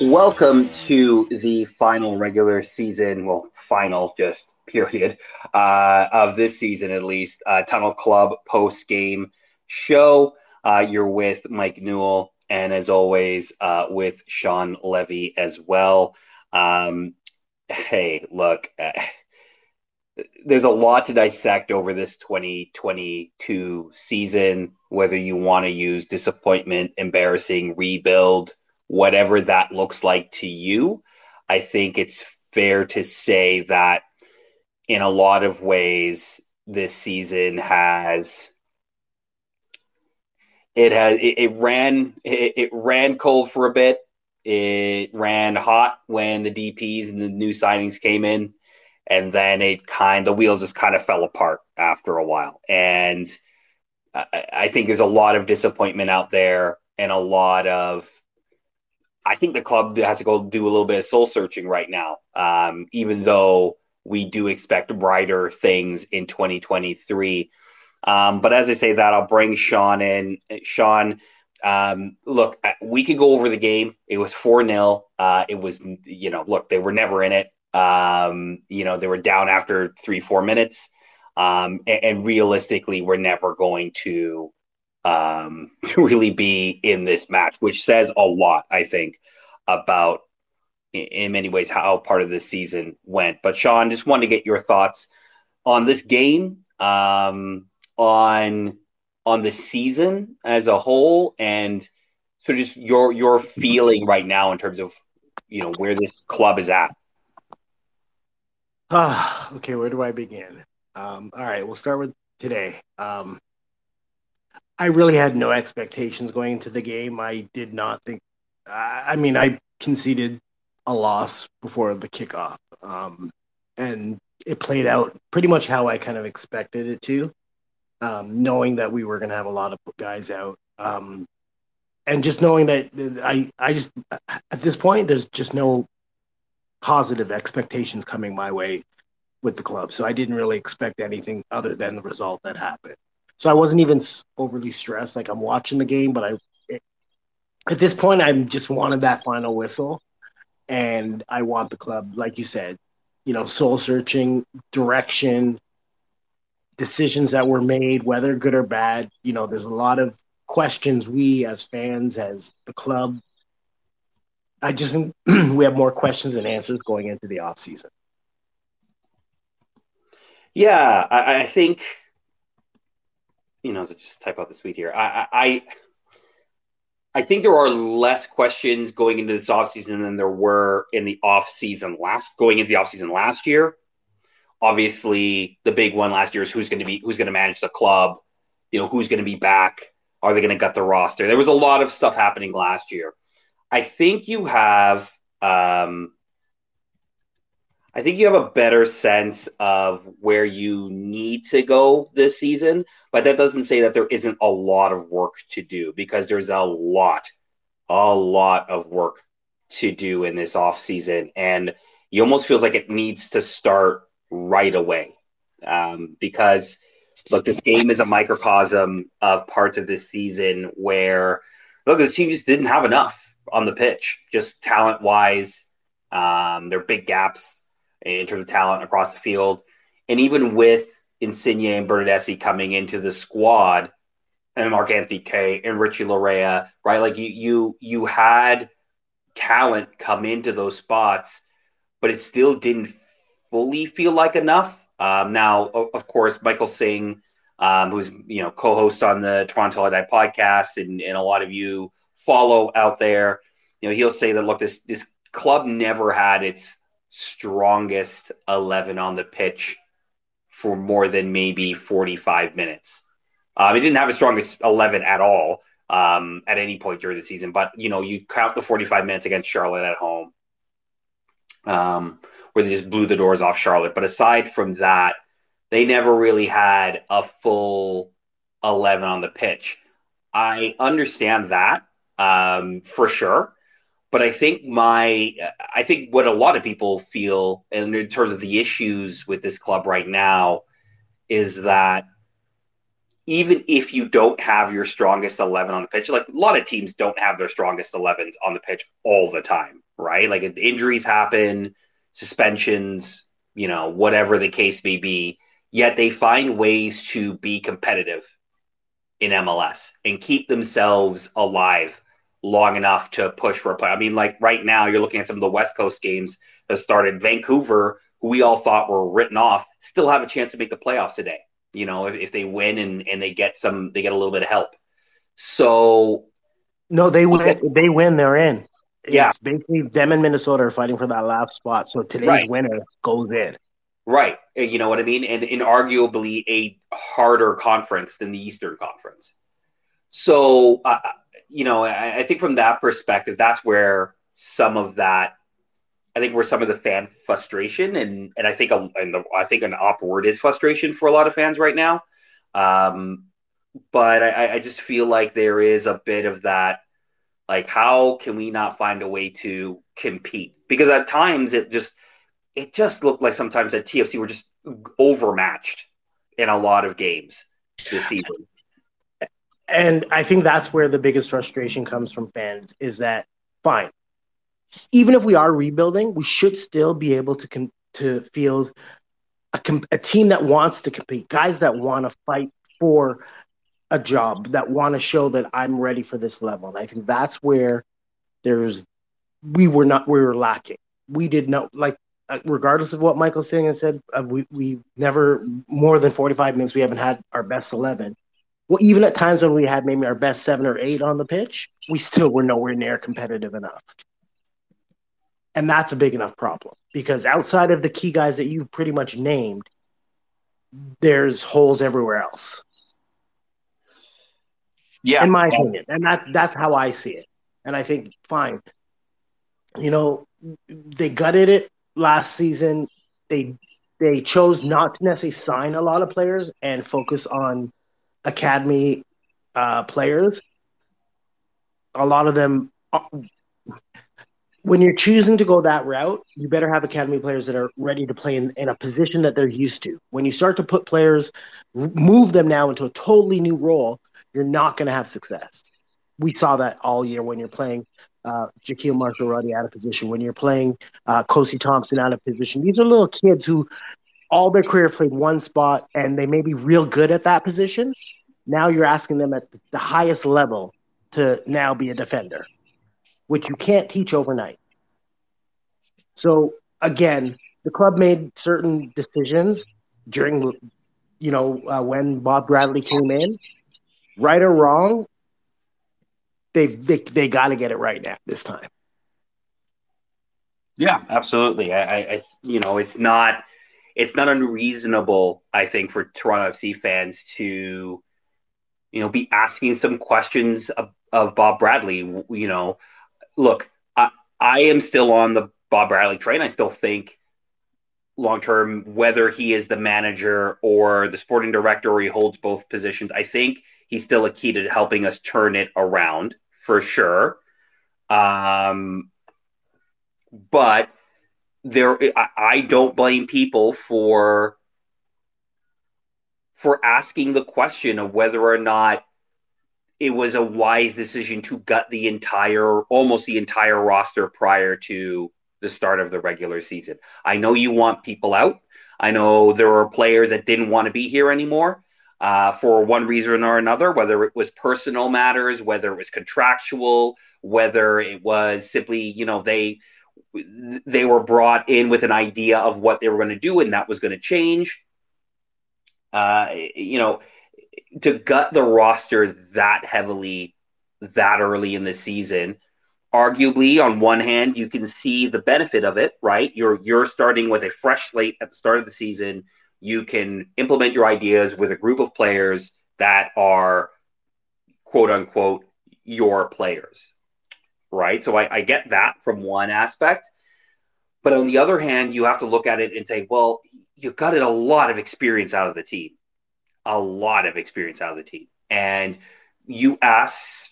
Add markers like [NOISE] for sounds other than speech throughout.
Welcome to the final regular season, well, final just period uh, of this season at least, uh, Tunnel Club post game show. Uh, you're with Mike Newell, and as always, uh, with Sean Levy as well. Um, hey, look, uh, there's a lot to dissect over this 2022 season, whether you want to use disappointment, embarrassing, rebuild whatever that looks like to you. I think it's fair to say that in a lot of ways, this season has it has it, it ran it, it, ran cold for a bit. It ran hot when the DPS and the new signings came in, and then it kind the wheels just kind of fell apart after a while. And I, I think there's a lot of disappointment out there and a lot of I think the club has to go do a little bit of soul searching right now. Um, even though we do expect brighter things in 2023. Um, but as I say that, I'll bring Sean in. Sean, um, look, uh, we could go over the game. It was 4 0. Uh, it was, you know, look, they were never in it. Um, you know, they were down after three, four minutes. Um, and, and, realistically, we're never going to um, [LAUGHS] really be in this match, which says a lot, I think, about in many ways how part of this season went. But Sean, just wanted to get your thoughts on this game, um, on on the season as a whole, and sort of just your your feeling right now in terms of you know where this club is at. Ah, okay. Where do I begin? Um, all right, we'll start with today. Um, I really had no expectations going into the game. I did not think. I mean, I conceded a loss before the kickoff, um, and it played out pretty much how I kind of expected it to, um, knowing that we were going to have a lot of guys out, um, and just knowing that I I just at this point there's just no positive expectations coming my way with the club, so I didn't really expect anything other than the result that happened. So I wasn't even overly stressed. Like I'm watching the game, but I, it, at this point, I just wanted that final whistle, and I want the club, like you said, you know, soul searching, direction, decisions that were made, whether good or bad. You know, there's a lot of questions we as fans, as the club. I just [CLEARS THROAT] we have more questions than answers going into the off season. Yeah, I, I think you know, just type out the tweet here. I, I, I think there are less questions going into this offseason than there were in the offseason last going into the offseason last year. Obviously, the big one last year is who's going to be who's going to manage the club. You know, who's going to be back? Are they going to gut the roster? There was a lot of stuff happening last year. I think you have um, I think you have a better sense of where you need to go this season, but that doesn't say that there isn't a lot of work to do because there's a lot, a lot of work to do in this off season, and you almost feels like it needs to start right away um, because look, this game is a microcosm of parts of this season where look, this team just didn't have enough on the pitch, just talent wise. Um, there are big gaps in terms of talent across the field. And even with Insigne and Bernardeschi coming into the squad, and Mark Anthony Kaye and Richie Laryea, right? Like you, you, you had talent come into those spots, but it still didn't fully feel like enough. Um, now, of course, Michael Singh, um, who's you know co-host on the Toronto Die podcast, and, and a lot of you follow out there, you know, he'll say that look, this this club never had its strongest 11 on the pitch for more than maybe 45 minutes. Um, he didn't have a strongest 11 at all um, at any point during the season, but you know, you count the 45 minutes against Charlotte at home, um, where they just blew the doors off Charlotte. But aside from that, they never really had a full 11 on the pitch. I understand that um, for sure. But I think my, I think what a lot of people feel, and in terms of the issues with this club right now, is that even if you don't have your strongest 11 on the pitch, like a lot of teams don't have their strongest 11s on the pitch all the time, right? Like injuries happen, suspensions, you know, whatever the case may be, yet they find ways to be competitive in MLS and keep themselves alive long enough to push for a play. I mean, like right now, you're looking at some of the West Coast games that started. Vancouver, who we all thought were written off, still have a chance to make the playoffs today you know, if, if they win and, and they get some, they get a little bit of help. So, no, they win. They win. They're in. Yeah, it's basically them and Minnesota are fighting for that last spot. So today's right. winner goes in. Right. Uh, you know what I mean? And in arguably a harder conference than the Eastern Conference. So, uh, you know, I, I think from that perspective, that's where some of that I think where some of the fan frustration and and I think a, and the, I think an op word is frustration for a lot of fans right now. Um, but I, I just feel like there is a bit of that. Like, how can we not find a way to compete? Because at times it just it just looked like sometimes at TFC we're just overmatched in a lot of games this season. And I think that's where the biggest frustration comes from fans is that fine, even if we are rebuilding, we should still be able to com- to field a, com- a team that wants to compete, guys that want to fight for a job, that want to show that I'm ready for this level. And I think that's where there's we were not we were lacking. We did not like uh, regardless of what Michael and said, uh, we we never more than 45 minutes. We haven't had our best 11. Well, even at times when we had maybe our best seven or eight on the pitch, we still were nowhere near competitive enough. And that's a big enough problem because outside of the key guys that you've pretty much named, there's holes everywhere else. Yeah. In my opinion. And that that's how I see it. And I think fine. You know, they gutted it last season. They they chose not to necessarily sign a lot of players and focus on academy uh, players. A lot of them uh, when you're choosing to go that route, you better have academy players that are ready to play in, in, a position that they're used to. When you start to put players, move them now into a totally new role, you're not going to have success. We saw that all year when you're playing uh, Jahkeele Marshall-Rutty out of position, when you're playing uh, Kosi Thompson out of position. These are little kids who all their career played one spot and they may be real good at that position. Now you're asking them at the highest level to now be a defender which you can't teach overnight. So again, the club made certain decisions during, you know, uh, when Bob Bradley came in, right or wrong. they've, they they got to get it right now this time. Yeah, absolutely. I, I, you know, it's not it's not unreasonable. I think for Toronto FC fans to, you know, be asking some questions of, of Bob Bradley. You know, look, I, I am still on the Bob Bradley train. I still think long term, whether he is the manager or the sporting director or he holds both positions, I think he's still a key to helping us turn it around for sure. Um, but there, I, don't blame people for for asking the question of whether or not it was a wise decision to gut the entire, almost the entire roster prior to the start of the regular season. I know you want people out. I know there were players that didn't want to be here anymore uh, for one reason or another, whether it was personal matters, whether it was contractual, whether it was simply, you know, they they were brought in with an idea of what they were going to do and that was going to change. Uh, you know, to gut the roster that heavily that early in the season arguably on one hand you can see the benefit of it right? You're you're starting with a fresh slate at the start of the season. You can implement your ideas with a group of players that are quote unquote your players right so I, I get that from one aspect but on the other hand you have to look at it and say well you got a lot of experience out of the team a lot of experience out of the team. And you ask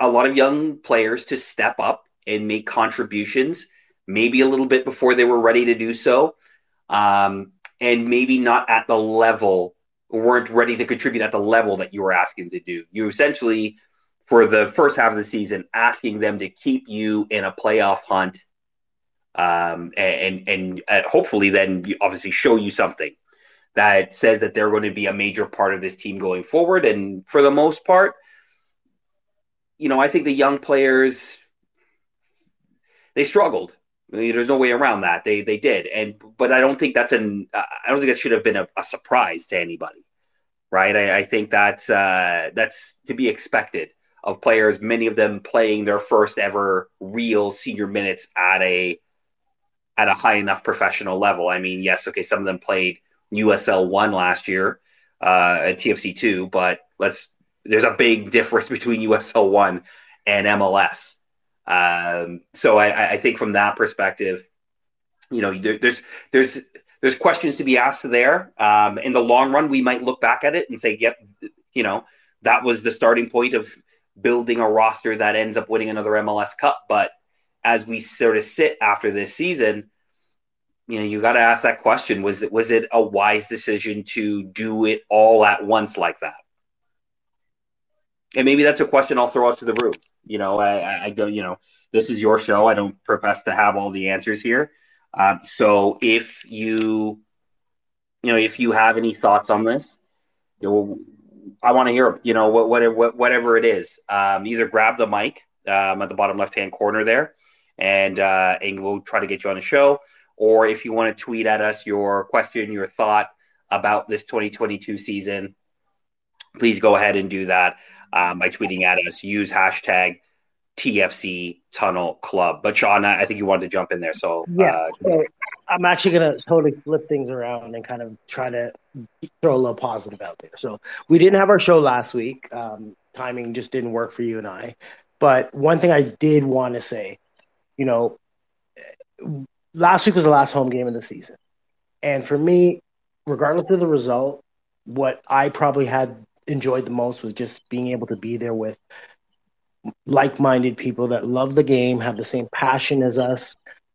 a lot of young players to step up and make contributions, maybe a little bit before they were ready to do so, um, and maybe not at the level weren't ready to contribute at the level that you were asking to do. You essentially, for the first half of the season, asking them to keep you in a playoff hunt, um, and and, and hopefully then obviously show you something that says that they're going to be a major part of this team going forward. And for the most part, you know, I think the young players they struggled. I mean, there's no way around that. They they did, and but I don't think that's an I don't think that should have been a, a surprise to anybody, right? I, I think that's uh, that's to be expected of players. Many of them playing their first ever real senior minutes at a at a high enough professional level. I mean, yes, okay, some of them played USL one last year uh, at TFC two, but let's there's a big difference [LAUGHS] between USL one and MLS. Um, so I, I, think from that perspective, you know, there, there's there's there's questions to be asked there. Um, in the long run, we might look back at it and say, "Yep, you know, that was the starting point of building a roster that ends up winning another MLS Cup." But as we sort of sit after this season, you know, you got to ask that question: was it was it a wise decision to do it all at once like that? And maybe that's a question I'll throw out to the room. You know, I, I don't. You know, this is your show. I don't profess to have all the answers here. Um, so if you, you know, if you have any thoughts on this, you know, I want to hear. You know, what, what, whatever it is, um, either grab the mic um, at the bottom left hand corner there, and uh, and we'll try to get you on the show. Or if you want to tweet at us your question, your thought about this 2022 season, please go ahead and do that um, by tweeting at us. Use hashtag TFC Tunnel Club. But Sean, I think you wanted to jump in there. So yeah, uh, so I'm actually going to totally flip things around and kind of try to throw a little positive out there. So we didn't have our show last week. Um, timing just didn't work for you and I. But one thing I did want to say, you know, last week was the last home game of the season. And for me, regardless of the result, what I probably had enjoyed the most was just being able to be there with like-minded people that love the game, have the same passion as us,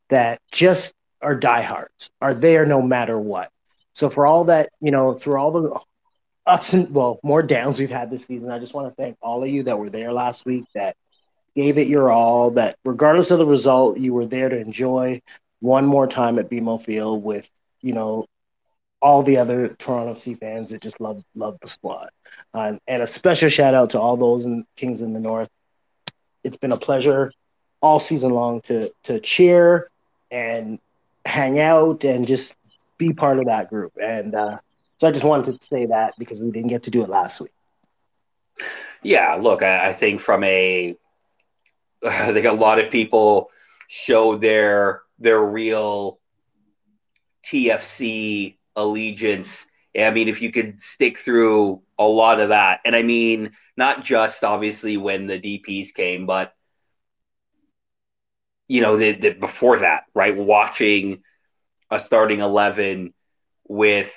that just are diehards, are there no matter what. So for all that, you know, through all the ups and well, more downs we've had this season, I just want to thank all of you that were there last week, that gave it your all, that regardless of the result, you were there to enjoy one more time at BMO Field with, you know, all the other Toronto FC fans that just love love the squad. Uh, and a special shout out to all those in Kings in the North. It's been a pleasure all season long to to cheer and hang out and just be part of that group. And uh, so I just wanted to say that because we didn't get to do it last week. Yeah, look, I, I think from a, [LAUGHS] I think a lot of people show their their real TFC allegiance. I mean, if you could stick through a lot of that, and I mean, not just obviously when the DPs came, but you know, the, the before that, right? Watching a starting eleven with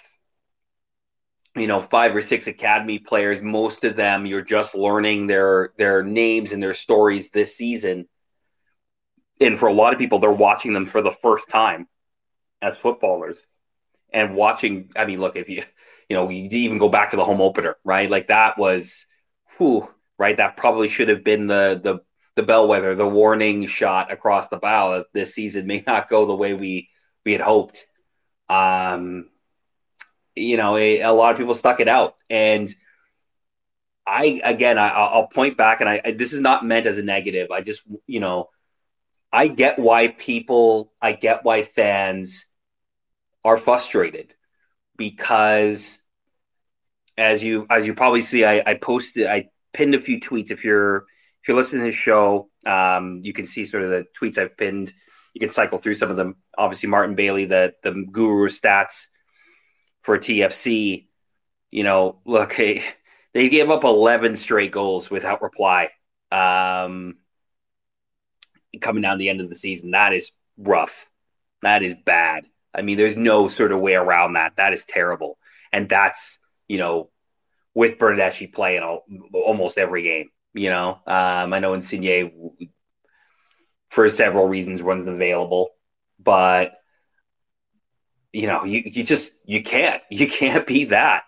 you know five or six academy players most of them you're just learning their their names and their stories this season and for a lot of people they're watching them for the first time as footballers and watching. I mean, look, if you you know you even go back to the home opener, right? Like that was, whew, right? That probably should have been the the the bellwether, the warning shot across the bow that this season may not go the way we we had hoped. Um, you know, a, a lot of people stuck it out, and I again, I, will point back, and I, I this is not meant as a negative. I just, you know, I get why people, I get why fans are frustrated because as you as you probably see I, I posted I pinned a few tweets if you're if you're listening to the show um, you can see sort of the tweets I've pinned. You can cycle through some of them. Obviously Martin Bailey the the guru stats for TFC you know look hey, [LAUGHS] they gave up 11 straight goals without reply. Um, coming down the end of the season that is rough. That is bad. I mean, there's no sort of way around that. That is terrible. And that's, you know, with Bernardeschi playing all, almost every game, you know. Um, I know Insigne, for several reasons, wasn't available, but, you know, you, you just, you can't, [LAUGHS] you can't be that.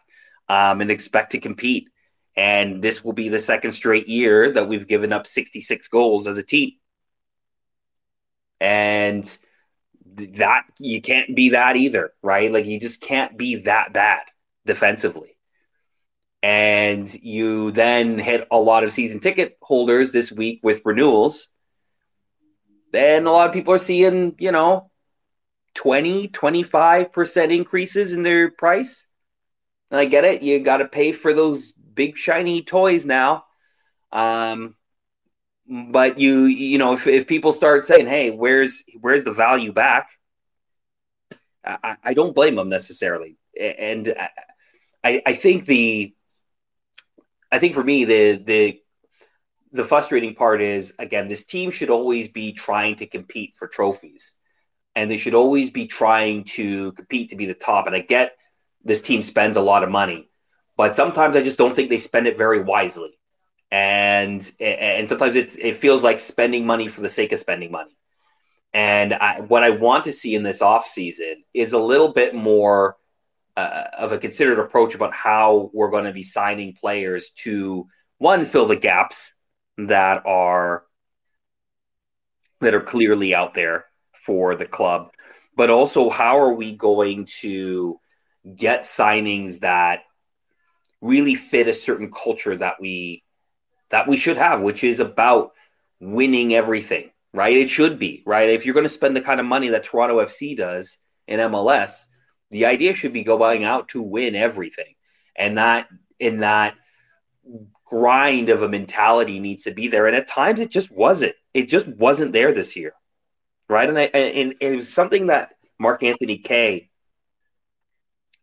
um, and expect to compete. And this will be the second straight year that we've given up 66 goals as a team. And that you can't be that either, right? Like you just can't be that bad defensively. And you then hit a lot of season ticket holders this week with renewals. Then a lot of people are seeing, you know, 20, 25% increases in their price. And I get it. You got to pay for those big shiny toys now. Um, but you you know if, if people start saying hey where's where's the value back i, I don't blame them necessarily and I, I think the i think for me the the the frustrating part is again this team should always be trying to compete for trophies. And they should always be trying to compete to be the top. And i get this team spends a lot of money but sometimes i just don't think they spend it very wisely. And and sometimes it's it feels like spending money for the sake of spending money. And I, what I want to see in this off season is a little bit more uh, of a considered approach about how we're going to be signing players to one fill the gaps that are that are clearly out there for the club, but also how are we going to get signings that really fit a certain culture that we that we should have, which is about winning everything, right? It should be, right? If you're going to spend the kind of money that Toronto FC does in MLS, the idea should be going out to win everything. And that in that grind of a mentality needs to be there. And at times it just wasn't. It just wasn't there this year. Right. And I, and it was something that Mark Anthony Kaye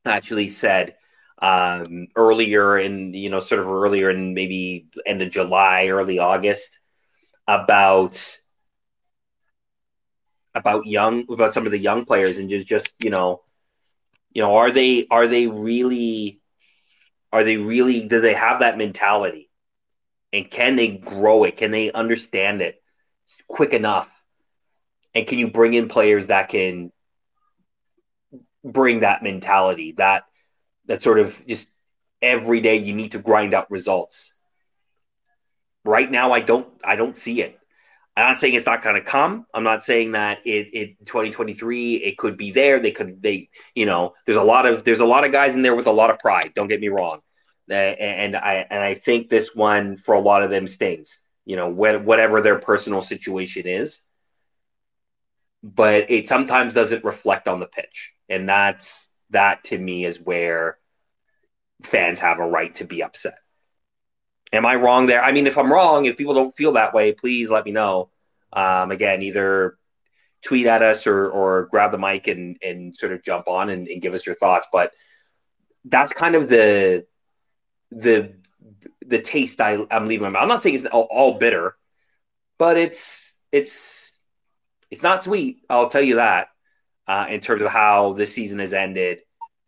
actually said um, earlier in you know sort of earlier in maybe end of July, early August about about young about some of the young players and just just you know you know are they are they really are they really do they have that mentality and can they grow it can they understand it quick enough and can you bring in players that can bring that mentality that that sort of just every day you need to grind out results. Right now, I don't I don't see it. I'm not saying it's not going to come. I'm not saying that it, it 2023 it could be there. They could they you know there's a lot of there's a lot of guys in there with a lot of pride. Don't get me wrong, and I and I think this one for a lot of them stings. You know whatever their personal situation is, but it sometimes doesn't reflect on the pitch, and that's that to me is where fans have a right to be upset. Am I wrong there? I mean, if I'm wrong, if people don't feel that way, please let me know. Um, again, either tweet at us or, or grab the mic and, and sort of jump on and, and give us your thoughts. But that's kind of the the the taste I, I'm leaving. I'm not saying it's all, all bitter, but it's it's it's not sweet. I'll tell you that uh, in terms of how this season has ended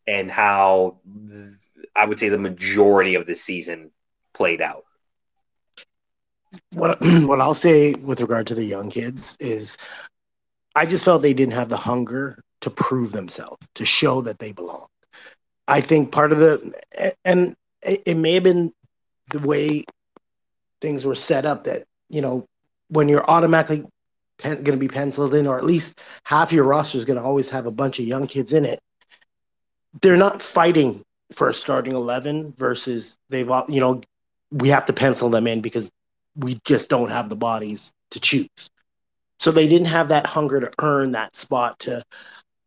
and how I would say the majority of this season played out. What [CLEARS THROAT] what I'll say with regard to the young kids is I just felt they didn't have the hunger to prove themselves, to show that they belong. I think part of the and it, may have been the way things were set up that, you know, when you're automatically going to be penciled in, or at least half your roster is going to always have a bunch of young kids in it. They're not fighting for a starting 11 versus they've, you know, we have to pencil them in because we just don't have the bodies to choose. So they didn't have that hunger to earn that spot to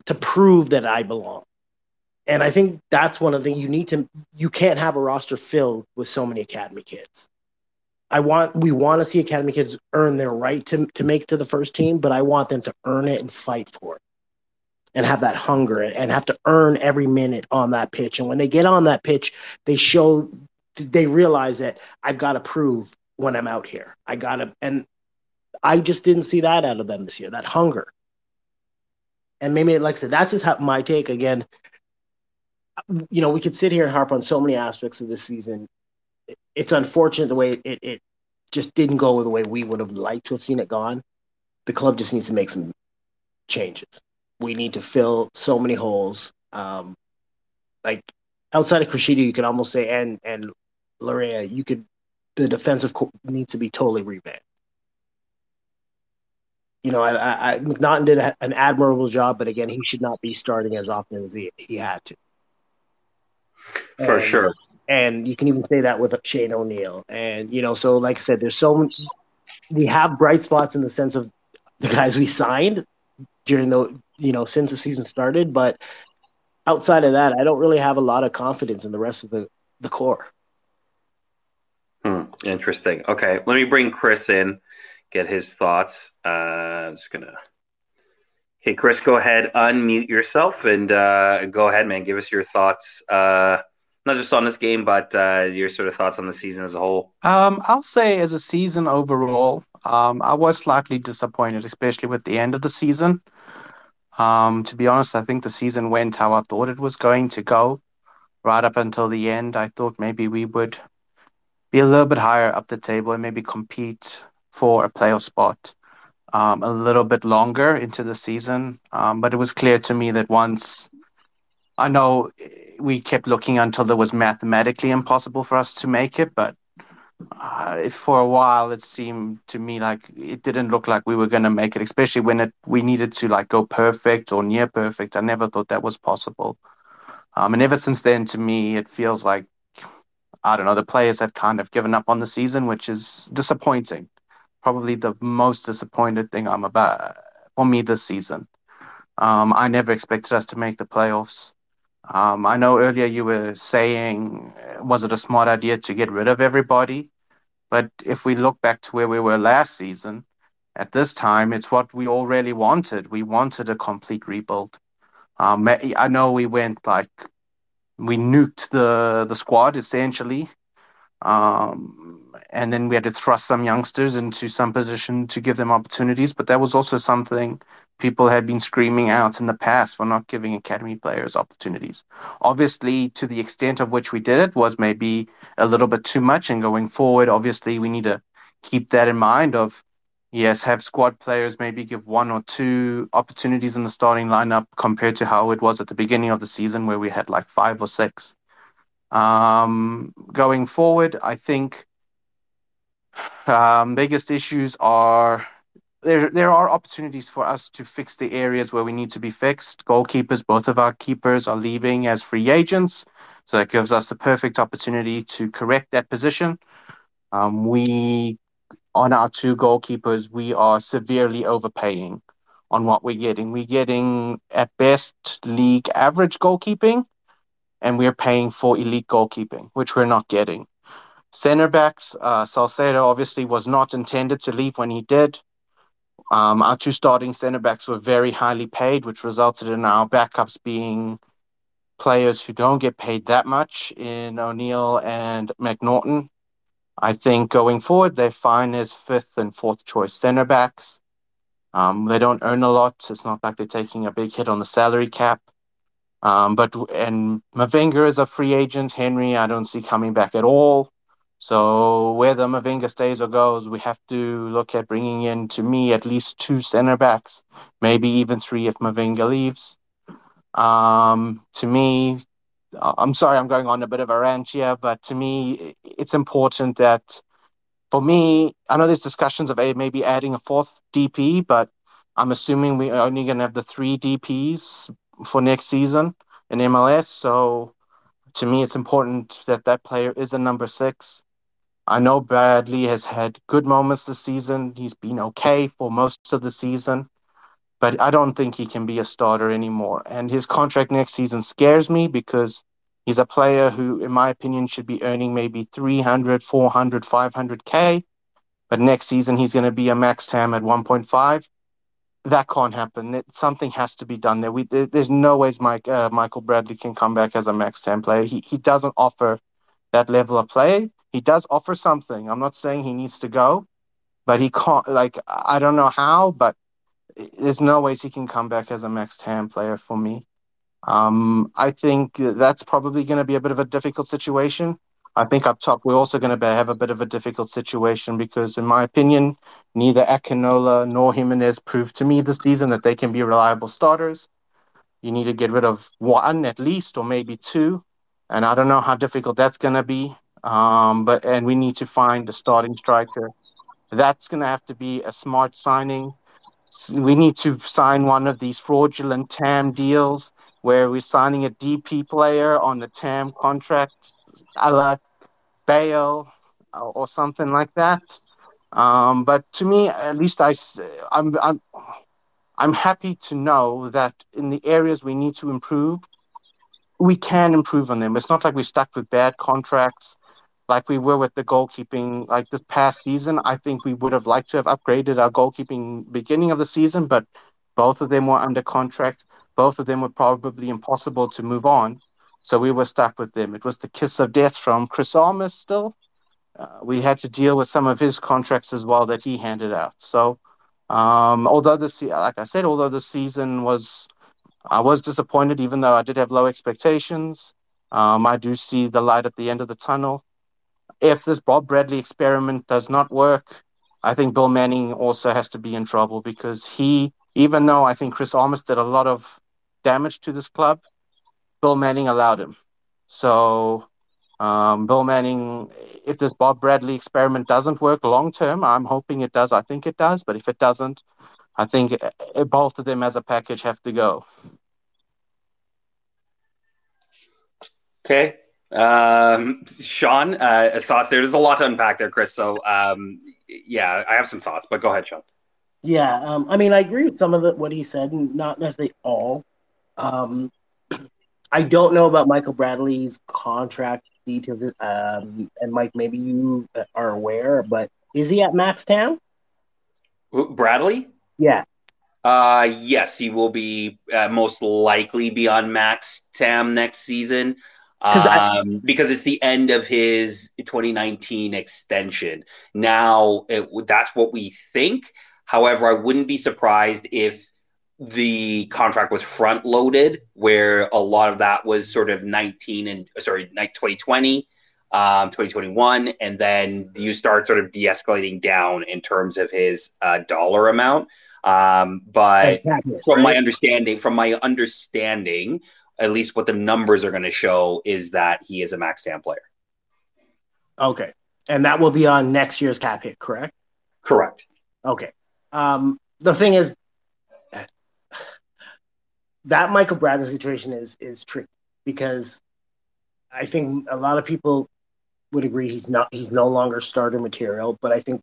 to prove that I belong. And I think that's one of the you need to you can't have a roster filled with so many academy kids. I want we want to see academy kids earn their right to to make to the first team, but I want them to earn it and fight for it. And have that hunger and have to earn every minute on that pitch. And when they get on that pitch, they show they realize that I've got to prove when I'm out here. I got to and I just didn't see that out of them this year, that hunger. And maybe like I said, that's just how my take again. You know, we could sit here and harp on so many aspects of this season it's unfortunate the way it, it just didn't go the way we would have liked to have seen it gone. The club just needs to make some changes. We need to fill so many holes. Um, like outside of Criscito, you could almost say, and and Laryea, you could the defensive needs to be totally revamped. You know, I, I, McNaughton did an admirable job, but again, he should not be starting as often as he, he had to. For and, sure. And you can even say that with Shane O'Neill. And, you know, so like I said, there's so many, we have bright spots in the sense of the guys we signed during the, you know, since the season started. But outside of that, I don't really have a lot of confidence in the rest of the, the core. Hmm, interesting. Okay, let me bring Chris in, get his thoughts. Uh, I'm just gonna. Okay, Chris, go ahead, unmute yourself, and uh, go ahead, man. Give us your thoughts, uh, not just on this game, but uh, your sort of thoughts on the season as a whole. Um, I'll say, as a season overall, um, I was slightly disappointed, especially with the end of the season. Um, to be honest, I think the season went how I thought it was going to go. Right up until the end, I thought maybe we would be a little bit higher up the table and maybe compete for a playoff spot um, a little bit longer into the season. Um, but it was clear to me that once I know we kept looking until it was mathematically impossible for us to make it, but uh, for a while it seemed to me like it didn't look like we were going to make it, especially when it we needed to like go perfect or near perfect. I never thought that was possible. Um, and ever since then, to me, it feels like I don't know, the players have kind of given up on the season, which is disappointing. Probably the most disappointed thing I'm about for me this season. Um, I never expected us to make the playoffs. Um, I know earlier you were saying, was it a smart idea to get rid of everybody? But if we look back to where we were last season, at this time, it's what we all really wanted. We wanted a complete rebuild. Um, I know we went like we nuked the the squad essentially, um, and then we had to thrust some youngsters into some position to give them opportunities. But that was also something people had been screaming out in the past for not giving academy players opportunities. Obviously, to the extent of which we did it was maybe a little bit too much. And going forward, obviously, we need to keep that in mind. Of yes, have squad players maybe give one or two opportunities in the starting lineup compared to how it was at the beginning of the season where we had like five or six. Um, going forward, I think um, biggest issues are there. There are opportunities for us to fix the areas where we need to be fixed. Goalkeepers, both of our keepers are leaving as free agents, so that gives us the perfect opportunity to correct that position. Um, we on our two goalkeepers, we are severely overpaying on what we're getting. We're getting at best league average goalkeeping, and we're paying for elite goalkeeping, which we're not getting. Center backs, uh, Salcedo obviously was not intended to leave when he did. Um, our two starting center backs were very highly paid, which resulted in our backups being players who don't get paid that much in O'Neill and McNaughton. I think going forward, they're fine as fifth and fourth choice center backs. Um, they don't earn a lot. It's not like they're taking a big hit on the salary cap. Um, but and Mavinga is a free agent. Henry, I don't see coming back at all. So whether Mavinga stays or goes, we have to look at bringing in, to me, at least two center backs, maybe even three if Mavinga leaves. Um, to me, I'm sorry, I'm going on a bit of a rant here, but to me, it's important that for me, I know there's discussions of maybe adding a fourth DP, but I'm assuming we're only going to have the three DPs for next season in MLS. So to me, it's important that that player is a number six. I know Bradley has had good moments this season. He's been okay for most of the season but I don't think he can be a starter anymore. And his contract next season scares me because he's a player who, in my opinion, should be earning maybe 300, 400, 500K. But next season, he's going to be a max TAM at 1.5. That can't happen. It, something has to be done there. We, there, There's no ways Mike, uh, Michael Bradley can come back as a max TAM player. He, he doesn't offer that level of play. He does offer something. I'm not saying he needs to go, but he can't, like, I don't know how, but there's no ways he can come back as a max TAM player for me. Um, I think that's probably going to be a bit of a difficult situation. I think up top we're also going to have a bit of a difficult situation because, in my opinion, neither Akinola nor Jimenez proved to me this season that they can be reliable starters. You need to get rid of one at least, or maybe two. and I don't know how difficult that's going to be. Um, but and we need to find a starting striker. That's going to have to be a smart signing. We need to sign one of these fraudulent TAM deals where we're signing a DP player on the TAM contract, a la Bale or something like that. Um, but to me, at least I, I'm, I'm, I'm happy to know that in the areas we need to improve, we can improve on them. It's not like we're stuck with bad contracts like we were with the goalkeeping like this past season. I think we would have liked to have upgraded our goalkeeping beginning of the season, but both of them were under contract. Both of them were probably impossible to move on. So we were stuck with them. It was the kiss of death from Chris Armas still. Uh, we had to deal with some of his contracts as well that he handed out. So, um, although the like I said, although the season was, I was disappointed, even though I did have low expectations. Um, I do see the light at the end of the tunnel. If this Bob Bradley experiment does not work, I think Bill Manning also has to be in trouble because he, even though I think Chris Armas did a lot of damage to this club, Bill Manning allowed him. So um, Bill Manning, if this Bob Bradley experiment doesn't work long term, I'm hoping it does. I think it does. But if it doesn't, I think uh, both of them as a package have to go. Okay. Um, Sean, uh, thoughts there? There's a lot to unpack there, Chris. So, um, yeah, I have some thoughts, but go ahead, Sean. Yeah, um, I mean, I agree with some of it, what he said, and not necessarily all. Um, [CLEARS THROAT] I don't know about Michael Bradley's contract details. Um, and Mike, maybe you are aware, but is he at Max TAM? Bradley? Yeah. Uh, yes, he will be uh, most likely be on Max Tam next season um, I, because it's the end of his 2019 extension. Now, it, that's what we think. However, I wouldn't be surprised if the contract was front loaded, where a lot of that was sort of 19 and sorry, 2020, um, 2021, and then you start sort of de escalating down in terms of his uh, dollar amount. Um, but from my understanding, from my understanding, at least what the numbers are going to show is that he is a max TAM player. Okay. And that will be on next year's cap hit, correct? Correct. Okay. Um, the thing is, that Michael Bradley situation is is tricky because I think a lot of people would agree he's not he's no longer starter material, but I think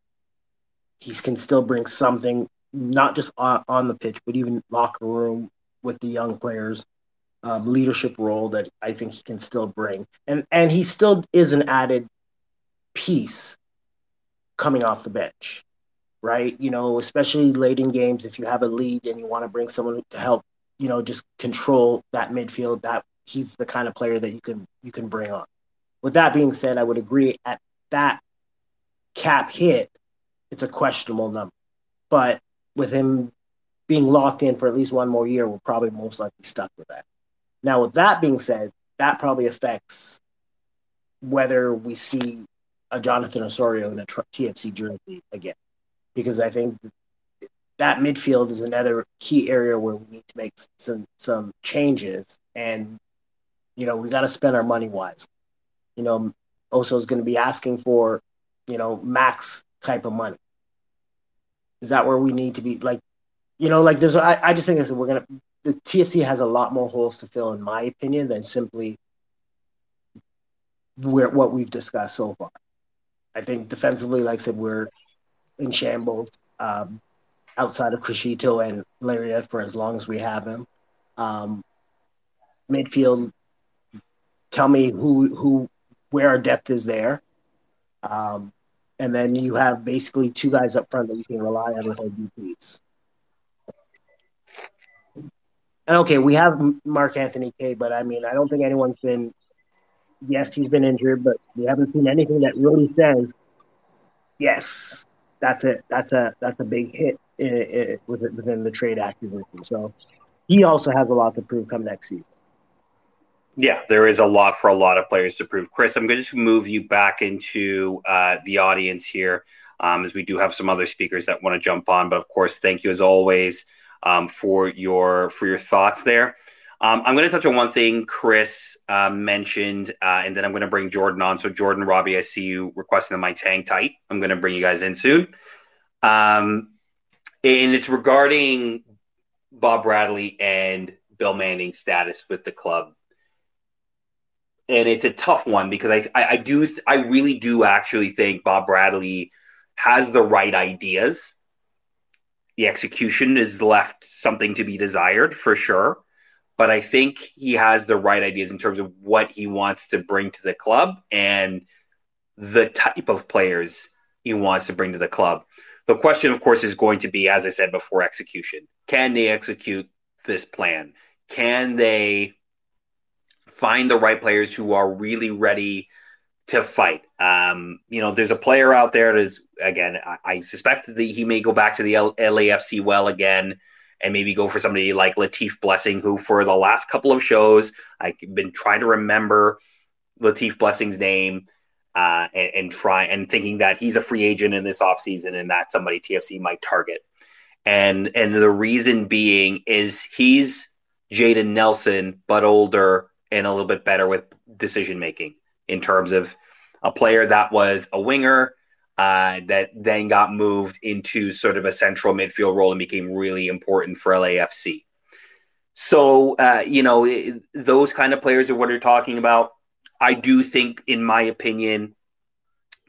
he can still bring something not just on, on the pitch, but even locker room with the young players, um, leadership role that I think he can still bring, and and he still is an added piece coming off the bench, right? You know, especially late in games, if you have a lead and you want to bring someone to help you know, just control that midfield. That he's the kind of player that you can you can bring on. With that being said, I would agree at that cap hit, it's a questionable number. But with him being locked in for at least one more year, we're probably most likely stuck with that. Now, with that being said, that probably affects whether we see a Jonathan Osorio in a TFC jersey again, because I think that midfield is another key area where we need to make some some changes, and you know we got to spend our money wise. You know, Oso is going to be asking for you know max type of money. Is that where we need to be? Like, you know, like there's I, I just think we're gonna the TFC has a lot more holes to fill, in my opinion, than simply where what we've discussed so far. I think defensively, like I said, we're in shambles. Um, outside of Criscito and Laryea for as long as we have him. Um, midfield, tell me who who where our depth is there. Um, and then you have basically two guys up front that you can rely on with our DPs. And okay, we have Mark Anthony Kaye, but I mean, I don't think anyone's been. Yes, he's been injured, but we haven't seen anything that really says, yes, that's it. That's a that's a big hit within, within the trade acquisition. So he also has a lot to prove come next season. Yeah, there is a lot for a lot of players to prove. Chris, I'm going to just move you back into uh, the audience here, um, as we do have some other speakers that want to jump on. But of course, thank you as always um, for your for your thoughts there. Um, I'm going to touch on one thing Chris uh, mentioned, uh, and then I'm going to bring Jordan on. So, Jordan, Robbie, I see you requesting the mics hang tight. I'm going to bring you guys in soon. Um, and it's regarding Bob Bradley and Bill Manning's status with the club. And it's a tough one because I, I, I do, I really do actually think Bob Bradley has the right ideas. The execution is left something to be desired for sure but I think he has the right ideas in terms of what he wants to bring to the club and the type of players he wants to bring to the club. The question, of course, is going to be, as I said before, execution. Can they execute this plan? Can they find the right players who are really ready to fight? Um, you know, there's a player out there that is, again, I, I suspect that he may go back to the L- LAFC well again and maybe go for somebody like Latif Blessing, who for the last couple of shows, I've been trying to remember Latif Blessing's name uh, and, and, try and thinking that he's a free agent in this offseason and that somebody TFC might target. And and the reason being is he's Jayden Nelson, but older and a little bit better with decision making in terms of a player that was a winger uh, that then got moved into sort of a central midfield role and became really important for LAFC. So, uh, you know, it, those kind of players are what you're talking about. I do think, in my opinion,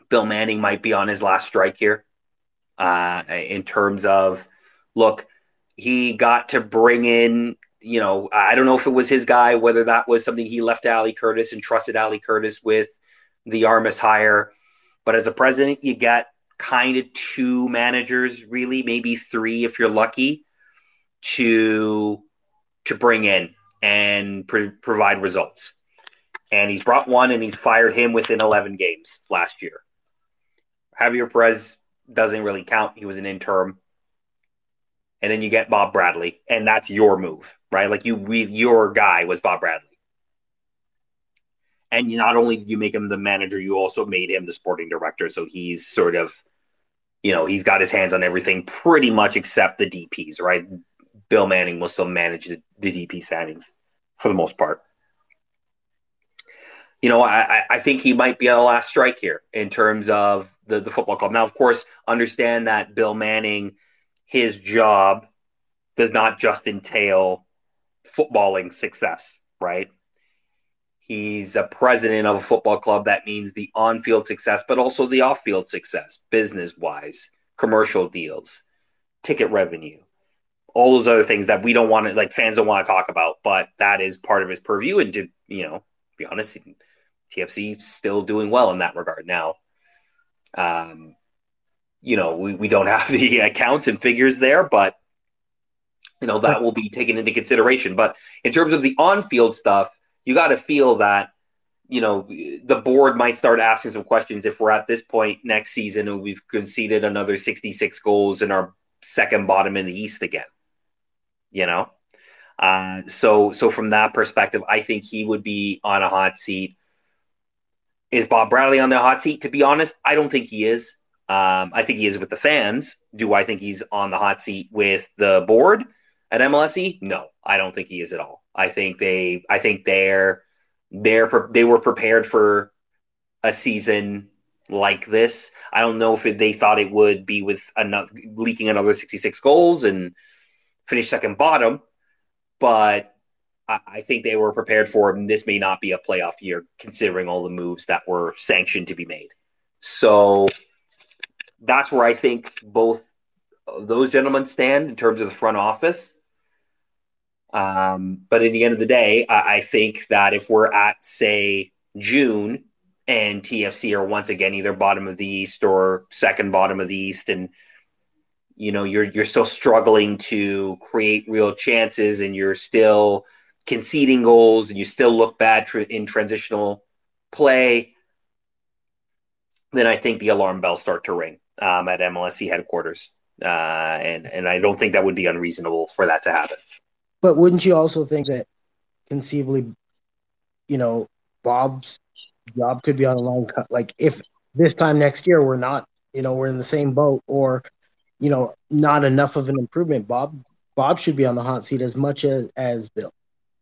Bill Manning might be on his last strike here uh, in terms of, look, he got to bring in, you know, I don't know if it was his guy, whether that was something he left Ali Curtis and trusted Ali Curtis with the Armas hire but as a president, you got kind of two managers, really, maybe three if you're lucky, to to bring in and provide results. And he's brought one, and he's fired him within 11 games last year. Javier Perez doesn't really count; he was an interim. And then you get Bob Bradley, and that's your move, right? Like you, we, your guy was Bob Bradley and not only you make him the manager, you also made him the sporting director. So he's sort of, you know, he's got his hands on everything pretty much except the DPS, right? Bill Manning will still manage the, the DP signings for the most part. You know, I, I think he might be on the last strike here in terms of the, the football club. Now, of course, understand that Bill Manning, his job does not just entail footballing success, right? He's a president of a football club. That means the on field success, but also the off field success, business wise, commercial deals, ticket revenue, all those other things that we don't want to, like fans don't want to talk about, but that is part of his purview. And to, you know, be honest, TFC still doing well in that regard now. Um, you know, we, we don't have [LAUGHS] the accounts and figures there, but you know, that will be taken into consideration. But in terms of the on field stuff, you got to feel that you know the board might start asking some questions if we're at this point next season and we've conceded another 66 goals in our second bottom in the east again you know? Uh, so so from that perspective i think he would be on a hot seat. Is bob bradley on the hot seat? To be honest i don't think he is. Um, i think he is with the fans. Do i think he's on the hot seat with the board at mlse no i don't think he is at all I think they I think they're they're they were prepared for a season like this. I don't know if it, they thought it would be with enough leaking another 66 goals and finish second bottom, but I, think they were prepared for it. This may not be a playoff year considering all the moves that were sanctioned to be made. So that's where I think both those gentlemen stand in terms of the front office. Um, but at the end of the day, I, I think that if we're at, say, June and TFC are once again either bottom of the East or second bottom of the East, and you know you're you're still struggling to create real chances, and you're still conceding goals, and you still look bad tr- in transitional play, then I think the alarm bells start to ring um, at MLSE headquarters, uh, and and I don't think that would be unreasonable for that to happen. But wouldn't you also think that conceivably, you know, Bob's job could be on long cut? Like if this time next year we're not, you know, we're in the same boat or, you know, not enough of an improvement, Bob Bob should be on the hot seat as much as as Bill.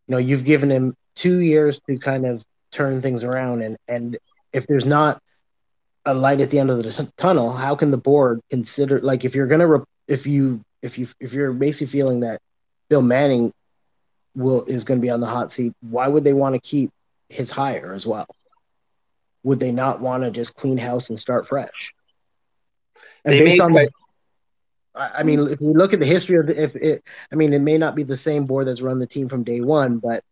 You know, you've given him two years to kind of turn things around, and and if there's not a light at the end of the t- tunnel, how can the board consider like if you're gonna re- if you if you if you're basically feeling that Bill Manning will is going to be on the hot seat, why would they want to keep his hire as well? Would they not want to just clean house and start fresh? And They based on the, I I mean, if we look at the history of the, if it, I mean, it may not be the same board that's run the team from day one, but,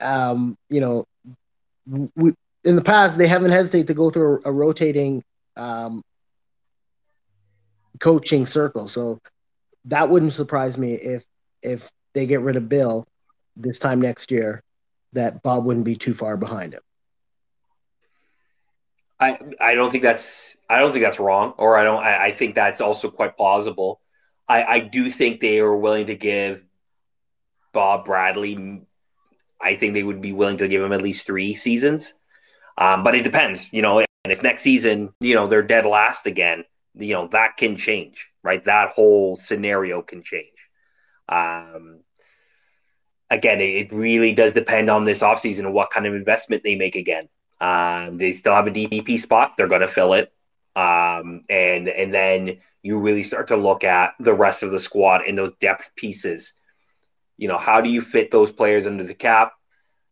um, you know, we in the past they haven't hesitated to go through a, a rotating, um, coaching circle. So that wouldn't surprise me if if they get rid of Bill this time next year, that Bob wouldn't be too far behind him. I I don't think that's I don't think that's wrong, or I don't. I, I think that's also quite plausible. I I do think they are willing to give Bob Bradley. I think they would be willing to give him at least three seasons, um, but it depends, you know. And if next season, you know, they're dead last again, you know, that can change, right? That whole scenario can change. Um, again, it, really does depend on this offseason and what kind of investment they make again. Um, they still have a DPP spot; they're going to fill it, um, and and then you really start to look at the rest of the squad and those depth pieces. You know, how do you fit those players under the cap?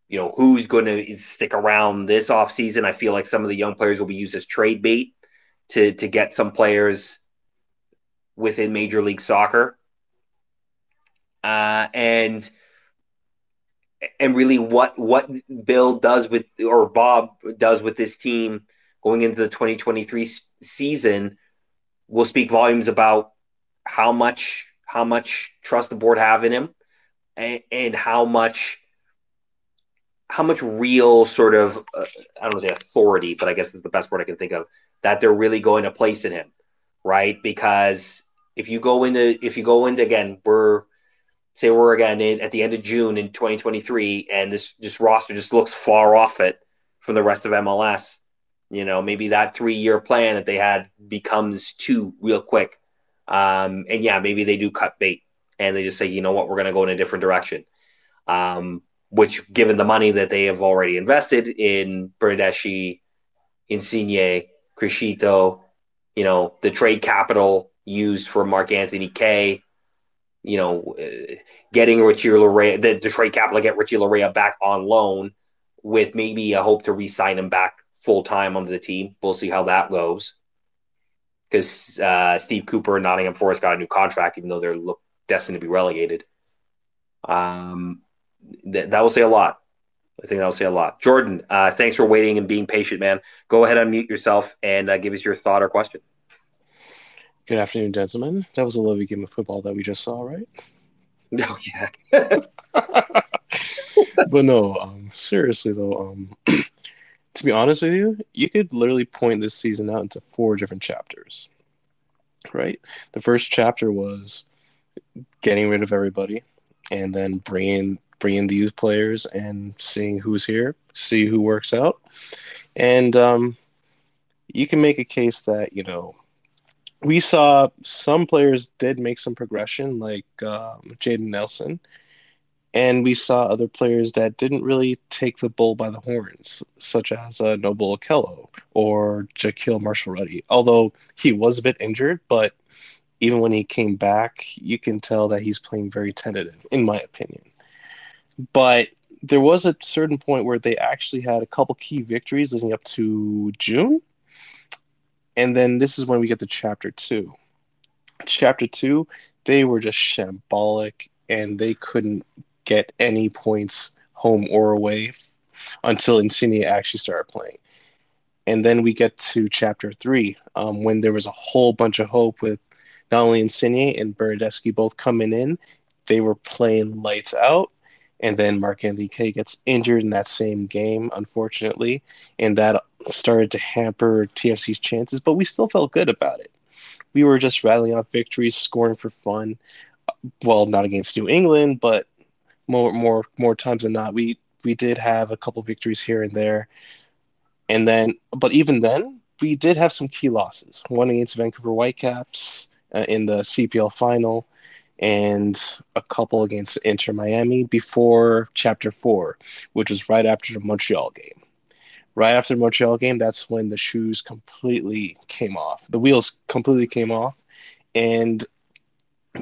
You know, who's going to stick around this offseason? I feel like some of the young players will be used as trade bait to to get some players within Major League Soccer, uh, and and really what what Bill does with or Bob does with this team going into the 2023 season will speak volumes about how much how much trust the board have in him and, and how much how much real sort of uh, I don't want to say authority, but I guess is the best word I can think of that they're really going to place in him, right? Because if you go into if you go into again, we're say we're again in, at the end of June in 2023, and this this roster just looks far off it from the rest of MLS. You know, maybe that three year plan that they had becomes two real quick. Um, and yeah, maybe they do cut bait and they just say, you know what, we're going to go in a different direction. Um, which, given the money that they have already invested in Bernardeschi, Insigne, Criscito, you know, the trade capital used for Mark Anthony Kaye, you know, getting Richie Laryea, the, trade capital get Richie Laryea back on loan with maybe a hope to re-sign him back full time onto the team. We'll see how that goes. Because uh, Steve Cooper and Nottingham Forest got a new contract, even though they're look, destined to be relegated. Um, th- that will say a lot. I think that will say a lot. Jordan, uh, thanks for waiting and being patient, man. Go ahead, and unmute yourself, and uh, give us your thought or question. Good afternoon, gentlemen. That was a lovely game of football that we just saw, right? [LAUGHS] Oh yeah. [LAUGHS] but no, um, seriously though, um, [CLEARS THROAT] to be honest with you, you could literally point this season out into four different chapters. Right? The first chapter was getting rid of everybody, and then bringing bringing these players and seeing who's here, see who works out, and um, you can make a case that you know we saw some players did make some progression, like um, Jayden Nelson, and we saw other players that didn't really take the bull by the horns, such as uh, Noble Okello or Jahkeele Marshall-Rutty. Although he was a bit injured, but even when he came back, you can tell that he's playing very tentative, in my opinion. But there was a certain point where they actually had a couple key victories leading up to June. And then this is when we get to chapter two. Chapter two, they were just shambolic and they couldn't get any points home or away until Insigne actually started playing. And then we get to chapter three, um, when there was a whole bunch of hope with not only Insigne and Bernardeschi both coming in, they were playing lights out. And then Mark Anthony Kaye gets injured in that same game, unfortunately, and that started to hamper TFC's chances. But we still felt good about it. We were just rattling off victories, scoring for fun. Well, not against New England, but more more more times than not, we we did have a couple victories here and there. And then, but even then, we did have some key losses. One against Vancouver Whitecaps uh, in the CPL final, and a couple against Inter Miami before Chapter 4, which was right after the Montreal game. Right after the Montreal game, that's when the shoes completely came off. The wheels completely came off. And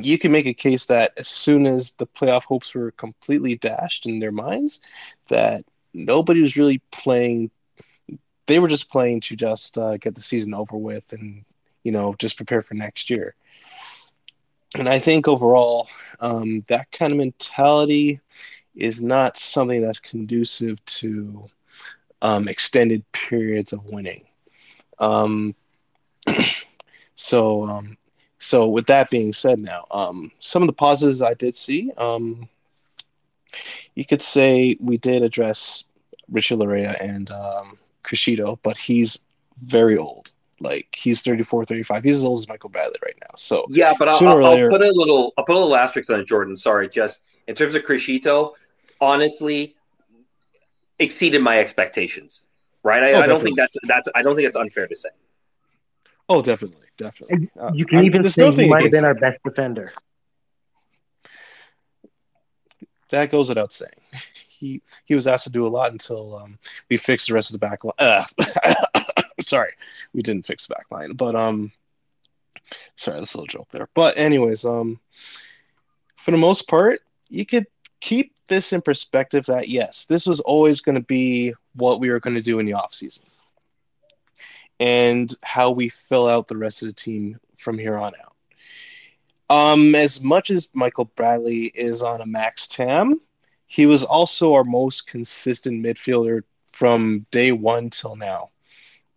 you can make a case that as soon as the playoff hopes were completely dashed in their minds, that nobody was really playing. They were just playing to just uh, get the season over with and you know just prepare for next year. And I think overall, um, that kind of mentality is not something that's conducive to um, extended periods of winning. Um, [CLEARS THROAT] so, um, so with that being said, now um, some of the pauses I did see, um, you could say we did address Richie Laryea and um, Criscito, but he's very old. Like he's 34, 35. He's as old as Michael Bradley right now. So yeah, but I'll, I'll, later... I'll, put a little, I'll put a little asterisk on it, Jordan. Sorry, just in terms of Criscito, honestly, exceeded my expectations. Right? I, oh, I don't think that's that's. I don't think it's unfair to say. Oh, definitely, definitely. Uh, you can I even say he might have been our best defender. That goes without saying. [LAUGHS] He he was asked to do a lot until um, we fixed the rest of the back line. Uh, [LAUGHS] [LAUGHS] sorry, we didn't fix the back line, but um, sorry, that's a little joke there. But anyways, um, for the most part, you could keep this in perspective that yes, this was always going to be what we were going to do in the off season, and how we fill out the rest of the team from here on out. Um, as much as Michael Bradley is on a max TAM, he was also our most consistent midfielder from day one till now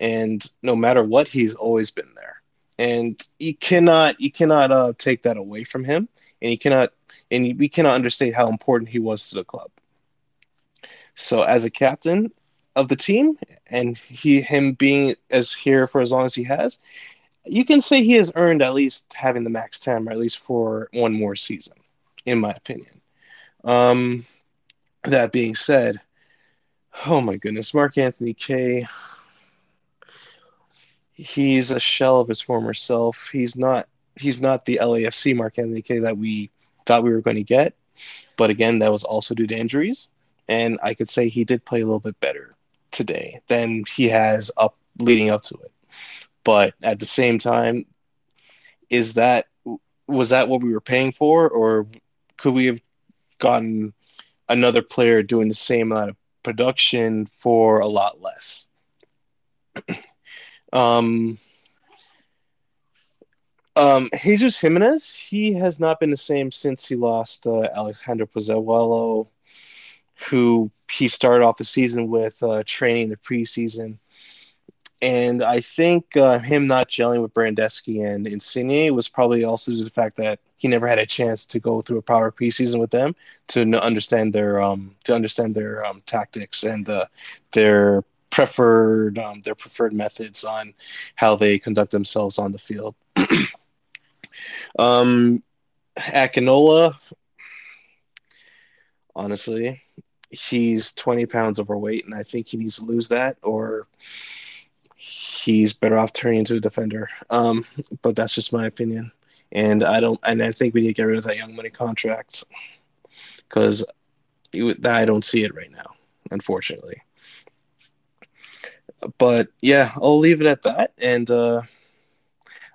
and no matter what, he's always been there. And you cannot you cannot uh, take that away from him, and you cannot and we cannot understate how important he was to the club. So as a captain of the team, and he him being as here for as long as he has, you can say he has earned at least having the max TAM, or at least for one more season, in my opinion. Um, that being said, oh my goodness, Mark Anthony Kaye he's a shell of his former self. He's not he's not the LAFC Mark Anthony Kaye that we thought we were going to get. But again, that was also due to injuries. And I could say he did play a little bit better today than he has up leading up to it. But at the same time, is that was that what we were paying for, or could we have gotten another player doing the same amount of production for a lot less? [CLEARS THROAT] Um, um, Jesus Jimenez, he has not been the same since he lost uh, Alejandro Pozuelo, who he started off the season with uh, training the preseason. And I think uh, him not gelling with Bernardeschi and Insigne was probably also due to the fact that he never had a chance to go through a proper preseason with them to understand their um, to understand their um, tactics and uh, their preferred um, their preferred methods on how they conduct themselves on the field. [CLEARS THROAT] um, Akinola, honestly, he's 20 pounds overweight, and I think he needs to lose that, or he's better off turning into a defender. Um, but that's just my opinion, and I don't, and I think we need to get rid of that young money contract because I don't see it right now, unfortunately but yeah, I'll leave it at that. And uh,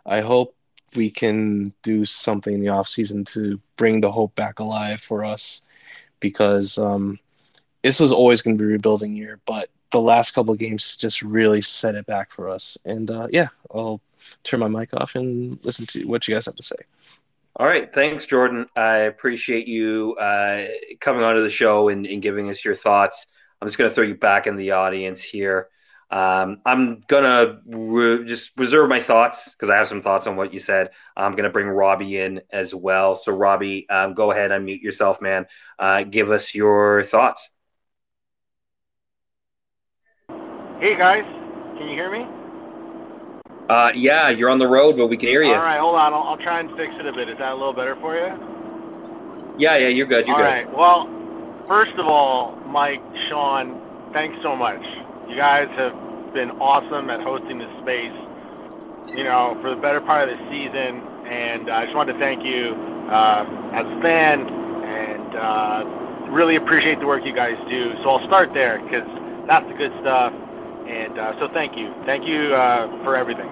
I hope we can do something in the off season to bring the hope back alive for us because um, this was always going to be rebuilding year, but the last couple of games just really set it back for us. And uh, yeah, I'll turn my mic off and listen to what you guys have to say. All right. Thanks, Jordan. I appreciate you uh, coming onto the show and, and, giving us your thoughts. I'm just going to throw you back in the audience here. Um, I'm gonna re- just reserve my thoughts because I have some thoughts on what you said. I'm gonna bring Robbie in as well. So Robbie, um, go ahead, unmute yourself, man. Uh, give us your thoughts. Hey guys, can you hear me? Uh, yeah, you're on the road, but we can hear you. All right, hold on. I'll, I'll try and fix it a bit. Is that a little better for you? Yeah, yeah, you're good. You're all good. All right. Well, first of all, Mike, Sean, thanks so much. You guys have been awesome at hosting this space, you know, for the better part of the season. And I just wanted to thank you uh, as a fan, and uh, really appreciate the work you guys do. So I'll start there because that's the good stuff. And uh, so thank you, thank you uh, for everything.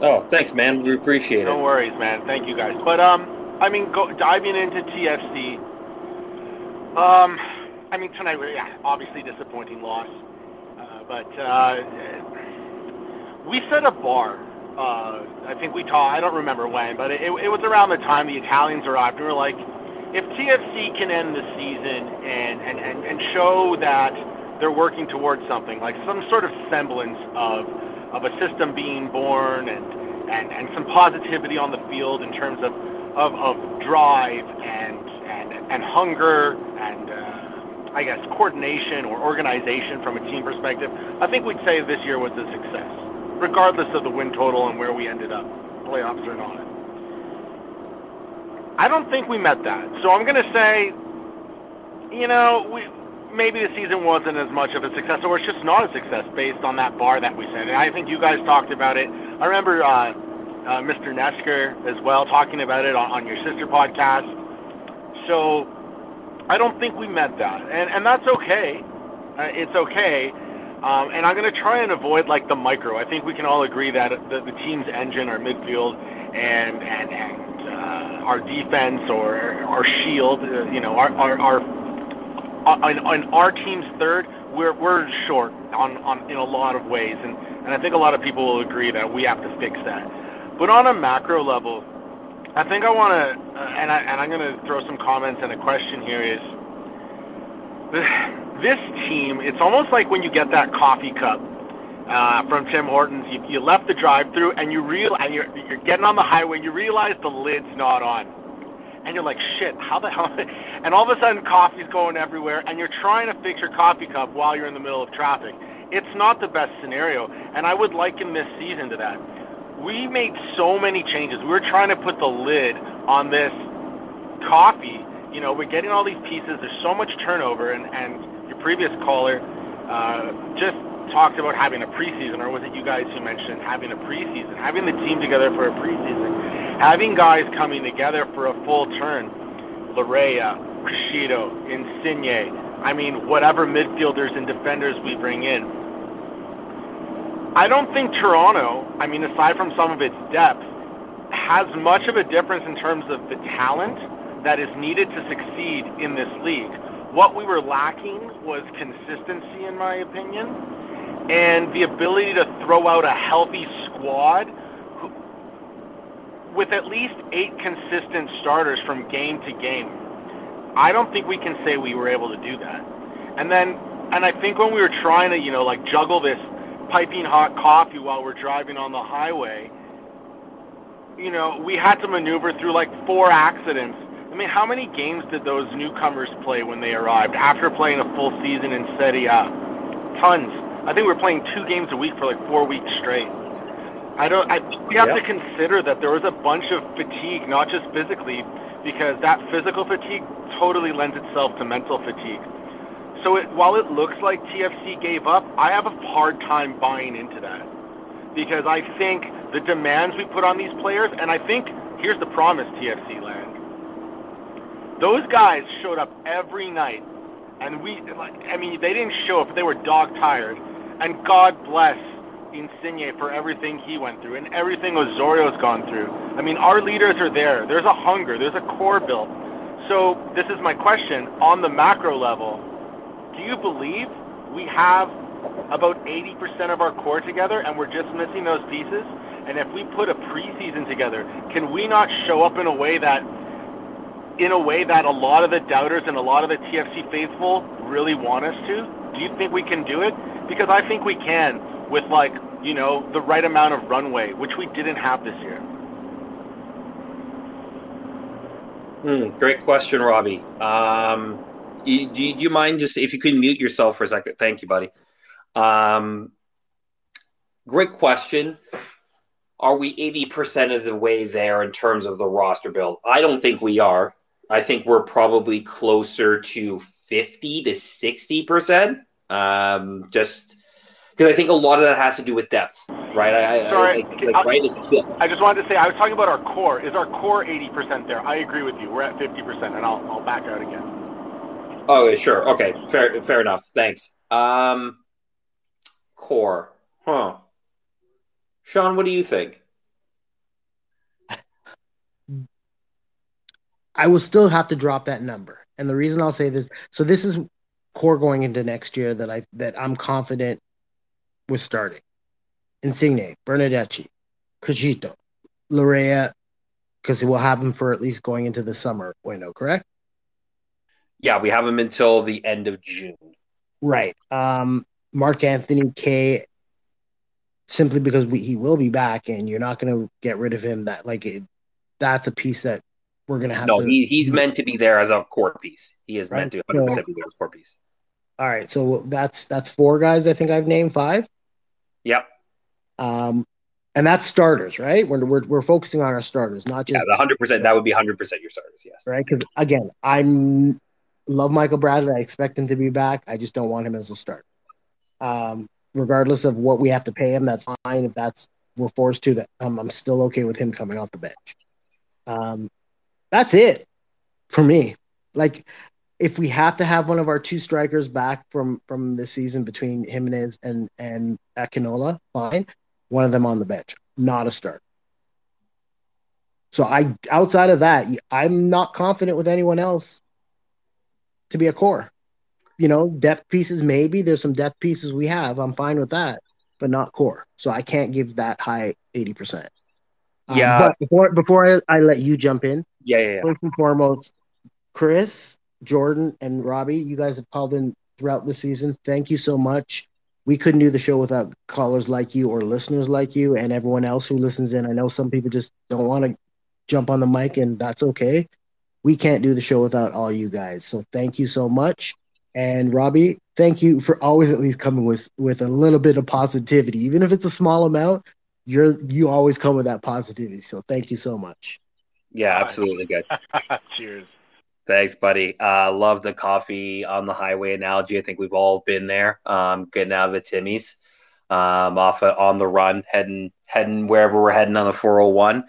Oh, thanks, man. We appreciate No it. No worries, man. Thank you guys. But um, I mean, go, diving into TFC. Um, I mean tonight, yeah, obviously disappointing loss, uh, but uh, we set a bar. Uh, I think we talked. I don't remember when, but it, it was around the time the Italians arrived. We were like, if TFC can end the season and and, and, and show that they're working towards something, like some sort of semblance of of a system being born and and, and some positivity on the field in terms of of, of drive and and and hunger and uh, I guess coordination or organization from a team perspective. I think we'd say this year was a success, regardless of the win total and where we ended up, playoffs or not. I don't think we met that, so I'm going to say, you know, we maybe the season wasn't as much of a success, or it's just not a success based on that bar that we set. And I think you guys talked about it. I remember uh, uh, Mr. Nesker as well talking about it on, on your sister podcast. So I don't think we met that, and and that's okay. Uh, it's okay. Um, and I'm going to try and avoid like the micro. I think we can all agree that the, the team's engine, our midfield, and and and uh, our defense or our shield, uh, you know, our our, our on, on our team's third, we're we're short on, on in a lot of ways, and and I think a lot of people will agree that we have to fix that. But on a macro level, I think I want to, uh, and I and I'm going to throw some comments and a question here is this team. It's almost like when you get that coffee cup uh, from Tim Hortons. You, you left the drive-through and you real and you're you're getting on the highway. and You realize the lid's not on, and you're like, shit, how the hell? [LAUGHS] And all of a sudden, coffee's going everywhere, and you're trying to fix your coffee cup while you're in the middle of traffic. It's not the best scenario, and I would liken this season to that. We made so many changes. We were trying to put the lid on this coffee. You know, we're getting all these pieces. There's so much turnover, and and your previous caller uh, just talked about having a preseason, or was it you guys who mentioned having a preseason, having the team together for a preseason, having guys coming together for a full turn, Laryea, Criscito, Insigne, I mean, whatever midfielders and defenders we bring in. I don't think Toronto, I mean, aside from some of its depth, has much of a difference in terms of the talent that is needed to succeed in this league. What we were lacking was consistency, in my opinion, and the ability to throw out a healthy squad with at least eight consistent starters from game to game. I don't think we can say we were able to do that. And then, and I think when we were trying to, you know, like juggle this piping hot coffee while we're driving on the highway, you know, we had to maneuver through like four accidents. I mean, how many games did those newcomers play when they arrived after playing a full season in Serie A? Tons. I think we were playing two games a week for like four weeks straight. I don't. I, we have Yep. to consider that there was a bunch of fatigue, not just physically, because that physical fatigue totally lends itself to mental fatigue. So it, while it looks like TFC gave up, I have a hard time buying into that because I think the demands we put on these players, and I think here's the promise, TFC land. Those guys showed up every night, and we, like, I mean, they didn't show up; they were dog tired. And God bless Insigne for everything he went through and everything Osorio's gone through. I mean, our leaders are there. There's a hunger. There's a core built. So this is my question on the macro level. Do you believe we have about 80% of our core together and we're just missing those pieces? And if we put a preseason together, can we not show up in a way that in a way that a lot of the doubters and a lot of the TFC faithful really want us to? Do you think we can do it? Because I think we can with like, you know, the right amount of runway, which we didn't have this year. Hmm, great question, Robbie. Um, you, do, you, do you mind just if you could mute yourself for a second? Thank you, buddy. Um, great question. Are we 80% of the way there in terms of the roster build? I don't think we are. I think we're probably closer to 50 to 60%. Um, just because I think a lot of that has to do with depth. right? I, Sorry, I, like, like, right? It's I just wanted to say I was talking about our core. Is our core 80% there? I agree with you. We're at 50%, and I'll I'll back out again. Oh, sure. Okay, fair, fair enough. Thanks. Um, core, huh? Sean, what do you think? I will still have to drop that number. And the reason I'll say this, so this is core going into next year that I that I'm confident with starting. Insigne, Bernardeschi, Criscito, Laryea, because it will happen for at least going into the summer window, correct? Yeah, we have him until the end of June. Right. Um, Mark Anthony Kaye. simply because we, he will be back, and you're not going to get rid of him. That like it, that's a piece that we're going to have. No, to, he, he's meant to be there as a core piece. He is Right, meant to 100 so- percent be there as a core piece. All right, so that's that's four guys. I think I've named five. Yep. Um, and that's starters, right? We're we're, we're focusing on our starters, not just the 100 percent. That would be 100 percent your starters. Yes. right? Because again, I'm love Michael Bradley. I expect him to be back. I just don't want him as a start. Um, regardless of what we have to pay him, that's fine. If that's we're forced to, that um, I'm still okay with him coming off the bench. Um, that's it for me. Like, if we have to have one of our two strikers back from from this season between Jimenez and and Akinola, fine. One of them on the bench, not a start. So I outside of that, I'm not confident with anyone else to be a core. You know, depth pieces maybe. There's some depth pieces we have. I'm fine with that, but not core. So I can't give that high 80%. Um, Yeah. but before before I, I let you jump in, Yeah, yeah, yeah. first and foremost, Chris, Jordan, and Robbie, you guys have called in throughout the season. Thank you so much. We couldn't do the show without callers like you or listeners like you and everyone else who listens in. I know some people just don't want to jump on the mic, and that's okay. We can't do the show without all you guys. So thank you so much. And Robbie, thank you for always at least coming with with a little bit of positivity, even if it's a small amount. You're you always come with that positivity. So thank you so much. Yeah, absolutely, guys. [LAUGHS] Cheers. Thanks, buddy. Uh, love the coffee on the highway analogy. I think we've all been there. Um, getting out of the Timmy's, um, off on the run, heading heading wherever we're heading on the 401.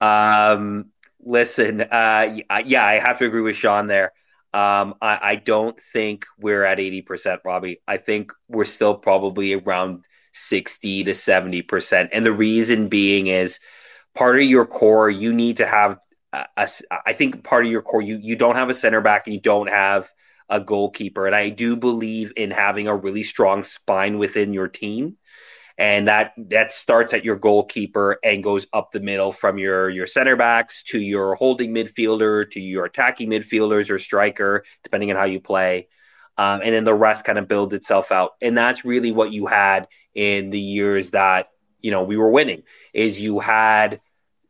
Um, listen, uh, yeah, I have to agree with Sean there. Um, I, I don't think we're at 80%, Robbie. I think we're still probably around 60 to 70%. And the reason being is part of your core, you need to have a, a, I think part of your core, you you don't have a center back and you don't have a goalkeeper, and I do believe in having a really strong spine within your team, and that that starts at your goalkeeper and goes up the middle from your your center backs to your holding midfielder to your attacking midfielders or striker, depending on how you play, um, and then the rest kind of builds itself out, and that's really what you had in the years that you know we were winning. Is you had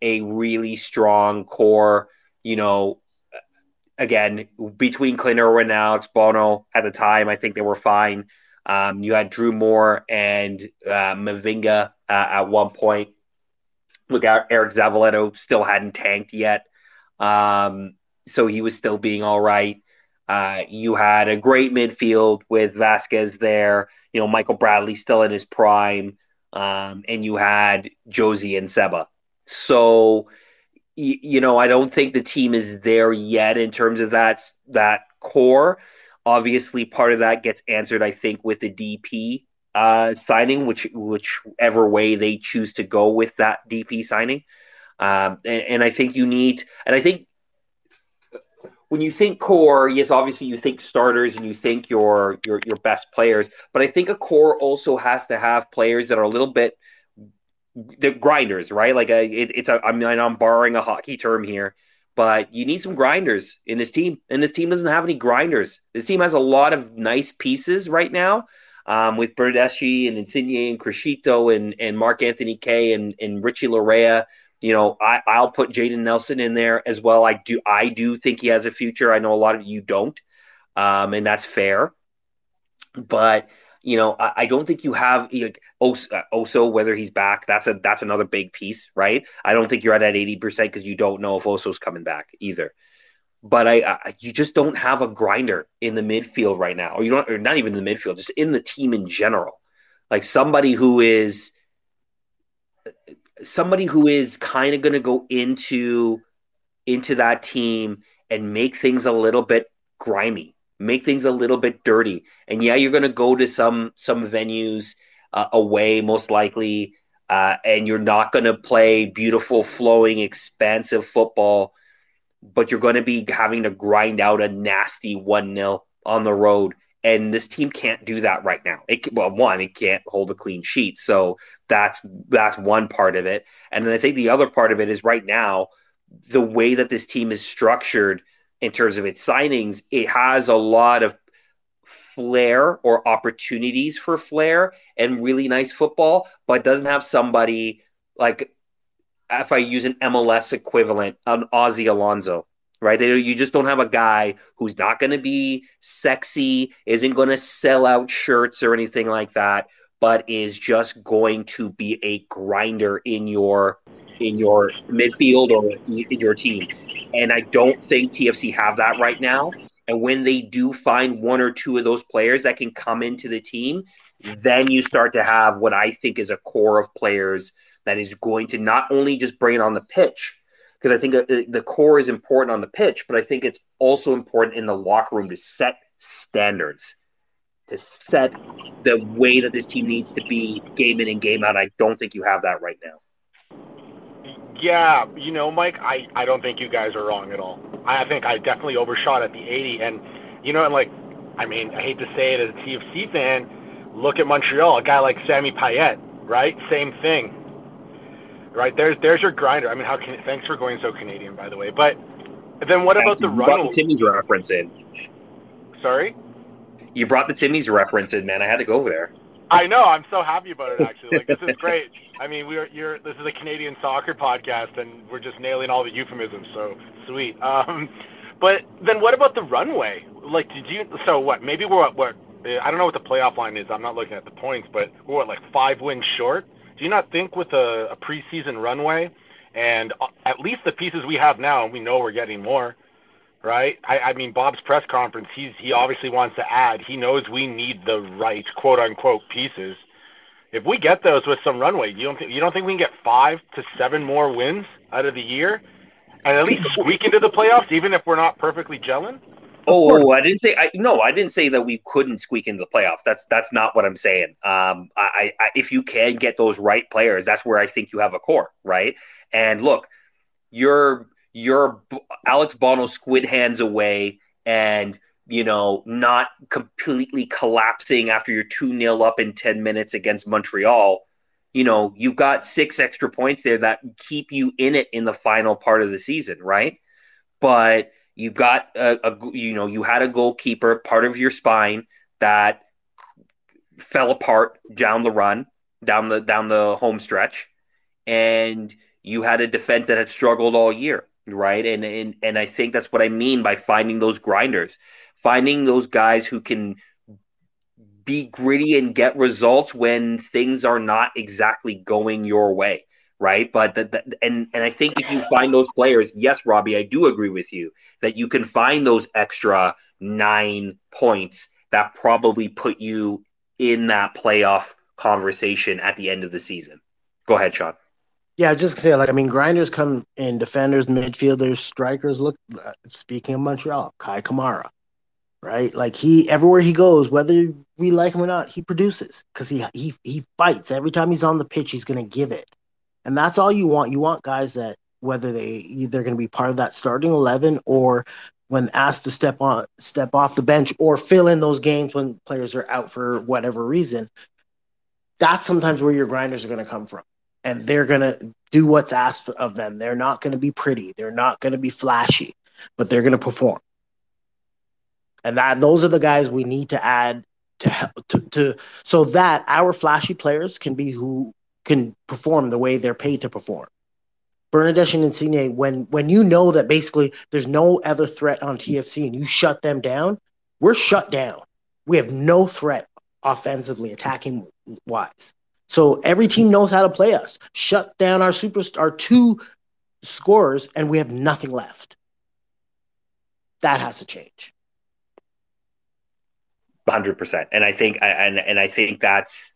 a really strong core, you know, again, between Clinner and Alex Bono at the time, I think they were fine. Um, you had Drew Moor and uh, Mavinga uh, at one point. Look, Eriq Zavaleta still hadn't tanked yet. Um, so he was still being all right. Uh, you had a great midfield with Vázquez there. You know, Michael Bradley still in his prime. Um, and you had Jozy and Seba. So, you know, I don't think the team is there yet in terms of that that core. Obviously, part of that gets answered, I think, with the DP uh, signing, which whichever way they choose to go with that DP signing. Um, and, and I think you need, and I think when you think core, yes, obviously you think starters and you think your your your best players, but I think a core also has to have players that are a little bit the grinders, right? Like a, it, it's a, I mean, I'm borrowing a hockey term here, but you need some grinders in this team, and this team doesn't have any grinders. This team has a lot of nice pieces right now. Um, with Bernardeschi and Insigne and Criscito and, and Mark Anthony Kaye and, and Richie Laryea, you know, I, I'll put Jayden Nelson in there as well. I do I do think he has a future. I know a lot of you don't, um, and that's fair. But you know, I, I don't think you have eh, like Oso, uh, Oso, whether he's back. That's a that's another big piece, right? I don't think you're at that eighty percent because you don't know if Oso's coming back either. But I, I, you just don't have a grinder in the midfield right now, or you don't, or not even in the midfield, just in the team in general. Like somebody who is somebody who is kind of going to go into into that team and make things a little bit grimy, make things a little bit dirty. And yeah, you're going to go to some some venues uh, away, most likely, uh, and you're not going to play beautiful, flowing, expansive football, but you're going to be having to grind out a nasty one 0 on the road. And this team can't do that right now. It well, one, it can't hold a clean sheet, so that's that's one part of it. And then I think the other part of it is right now the way that this team is structured in terms of its signings, it has a lot of flair or opportunities for flair and really nice football, but doesn't have somebody like if I use an MLS equivalent, an Ozzie Alonso, right? They, you just don't have a guy who's not going to be sexy, isn't going to sell out shirts or anything like that, but is just going to be a grinder in your in your midfield or in your team. And I don't think TFC have that right now. And when they do find one or two of those players that can come into the team, then you start to have what I think is a core of players that is going to not only just bring it on the pitch, because I think uh, the core is important on the pitch, but I think it's also important in the locker room to set standards, to set the way that this team needs to be game in and game out. I don't think you have that right now. Yeah, you know, Mike, I, I don't think you guys are wrong at all. I think I definitely overshot at the 80. And, you know, and like, I mean, I hate to say it as a TFC fan, look at Montreal, a guy like Sammy Piette, right? Same thing. Right there's there's your grinder. I mean, how can thanks for going so Canadian, by the way. But then what about the run? Brought the Timmy's reference in. Sorry. You brought the Timmy's reference in, man. I had to go over there. I know. I'm so happy about it. Actually, like this is [LAUGHS] great. I mean, we're you're this is a Canadian soccer podcast, and we're just nailing all the euphemisms. So sweet. Um, but then what about the runway? Like, did you? So what? Maybe we're what? what I don't know what the playoff line is. I'm not looking at the points, but we're what, like five wins short. Do you not think with a, a preseason runway and at least the pieces we have now, and we know we're getting more, right? I, I mean, Bob's press conference, he's he obviously wants to add. He knows we need the right quote unquote pieces. If we get those with some runway, you don't think you don't think we can get five to seven more wins out of the year, and at least squeak into the playoffs, even if we're not perfectly gelling? Oh, I didn't say. I, no, I didn't say that we couldn't squeak into the playoffs. That's that's not what I'm saying. Um, I, I, if you can get those right players, that's where I think you have a core, right? And look, you're you're Alex Bono squid hands away and you know not completely collapsing after you're 2 0 up in 10 minutes against Montreal. You know, you've got six extra points there that keep you in it in the final part of the season, right? But you've got a, a you know, you had a goalkeeper, part of your spine that fell apart down the run, down the down the home stretch, and you had a defense that had struggled all year right? And and and I think that's what I mean by finding those grinders, finding those guys who can be gritty and get results when things are not exactly going your way, right? But that, and and I think if you find those players, yes, Robbie, I do agree with you that you can find those extra nine points that probably put you in that playoff conversation at the end of the season. Go ahead, Sean. Yeah, just to say like I mean, grinders come in defenders, midfielders, strikers. Look, uh, speaking of Montreal, Kei Kamara, right? Like he everywhere he goes, whether we like him or not, he produces because he he he fights every time he's on the pitch. He's going to give it, and that's all you want. You want guys that whether they they're going to be part of that starting eleven or when asked to step on step off the bench or fill in those games when players are out for whatever reason. That's sometimes where your grinders are going to come from and they're going to do what's asked of them. They're not going to be pretty. They're not going to be flashy, but they're going to perform. And that those are the guys we need to add to, to to so that our flashy players can be who can perform the way they're paid to perform. Bernardeschi and Insigne, when when you know that basically there's no other threat on TFC and you shut them down, we're shut down. We have no threat offensively, attacking wise. So every team knows how to play us. Shut down our superstar two scorers, and we have nothing left. That has to change. Hundred percent, and I think, and and I think that's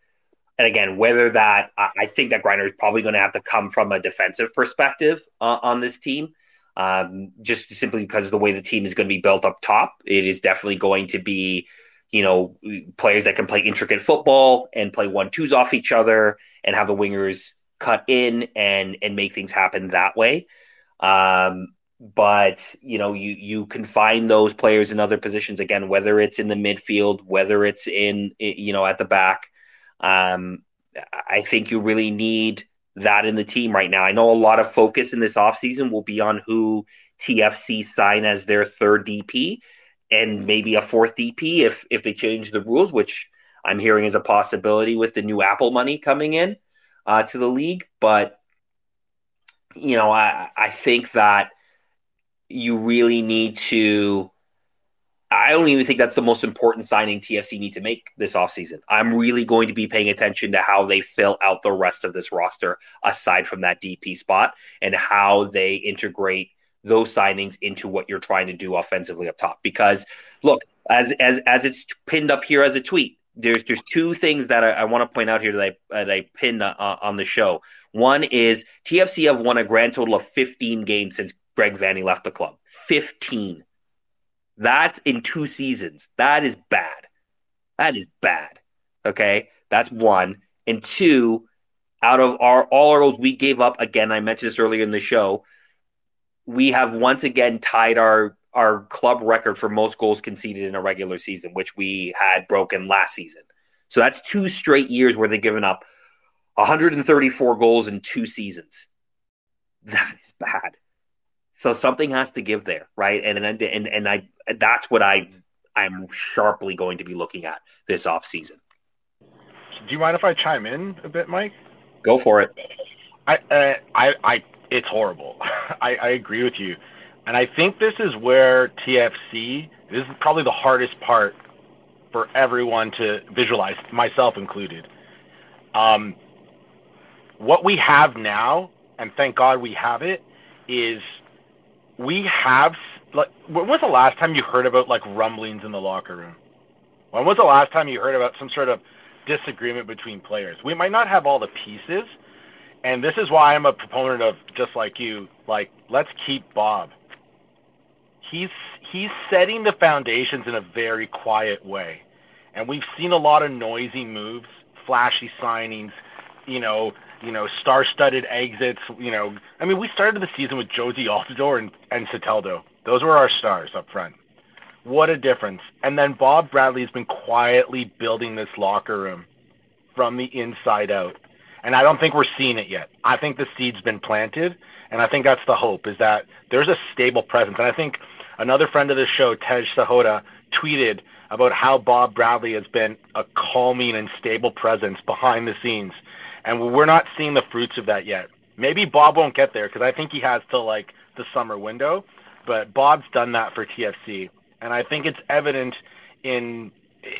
and again, whether that I think that Griner is probably going to have to come from a defensive perspective uh, on this team, um, just simply because of the way the team is going to be built up top. It is definitely going to be, you know, players that can play intricate football and play one twos off each other and have the wingers cut in and and make things happen that way. Um, but you know, you you can find those players in other positions again, whether it's in the midfield, whether it's in you know at the back. Um, I think you really need that in the team right now. I know a lot of focus in this offseason will be on who TFC sign as their third DP and maybe a fourth DP if if they change the rules, which I'm hearing is a possibility with the new Apple money coming in uh, to the league. But you know, I I think that you really need to I don't even think that's the most important signing TFC need to make this offseason. I'm really going to be paying attention to how they fill out the rest of this roster aside from that DP spot and how they integrate those signings into what you're trying to do offensively up top. Because look, as as as it's pinned up here as a tweet, there's there's two things that I, I want to point out here that I that I pinned uh, on the show. One is TFC have won a grand total of 15 games since Greg Vanney left the club. 15 that's in two seasons. That is bad. That is bad. Okay. That's one. And two, out of our all our goals we gave up, again, I mentioned this earlier in the show, we have once again tied our our club record for most goals conceded in a regular season, which we had broken last season. So that's two straight years where they've given up 134 goals in two seasons. That is bad. So something has to give there, right? And and and, and I that's what I I'm sharply going to be looking at this off season. Do you mind if I chime in a bit, Mike? Go for it. I uh, I I it's horrible. [LAUGHS] I, I agree with you, and I think this is where TFC this is probably the hardest part for everyone to visualize, myself included. Um, what we have now, and thank God we have it, is we have like when was the last time you heard about like rumblings in the locker room? When was the last time you heard about some sort of disagreement between players? We might not have all the pieces, and this is why I'm a proponent of just like you, like let's keep Bob. He's he's setting the foundations in a very quiet way. And we've seen a lot of noisy moves, flashy signings, you know, you know, star-studded exits. You know, I mean, we started the season with Jozy Altidore and, and Soteldo. Those were our stars up front. What a difference! And then Bob Bradley has been quietly building this locker room from the inside out. And I don't think we're seeing it yet. I think the seed's been planted, and I think that's the hope is that there's a stable presence. And I think another friend of the show, Tej Sahota, tweeted about how Bob Bradley has been a calming and stable presence behind the scenes and we're not seeing the fruits of that yet. Maybe Bob won't get there because I think he has till like the summer window, but Bob's done that for TFC, and I think it's evident in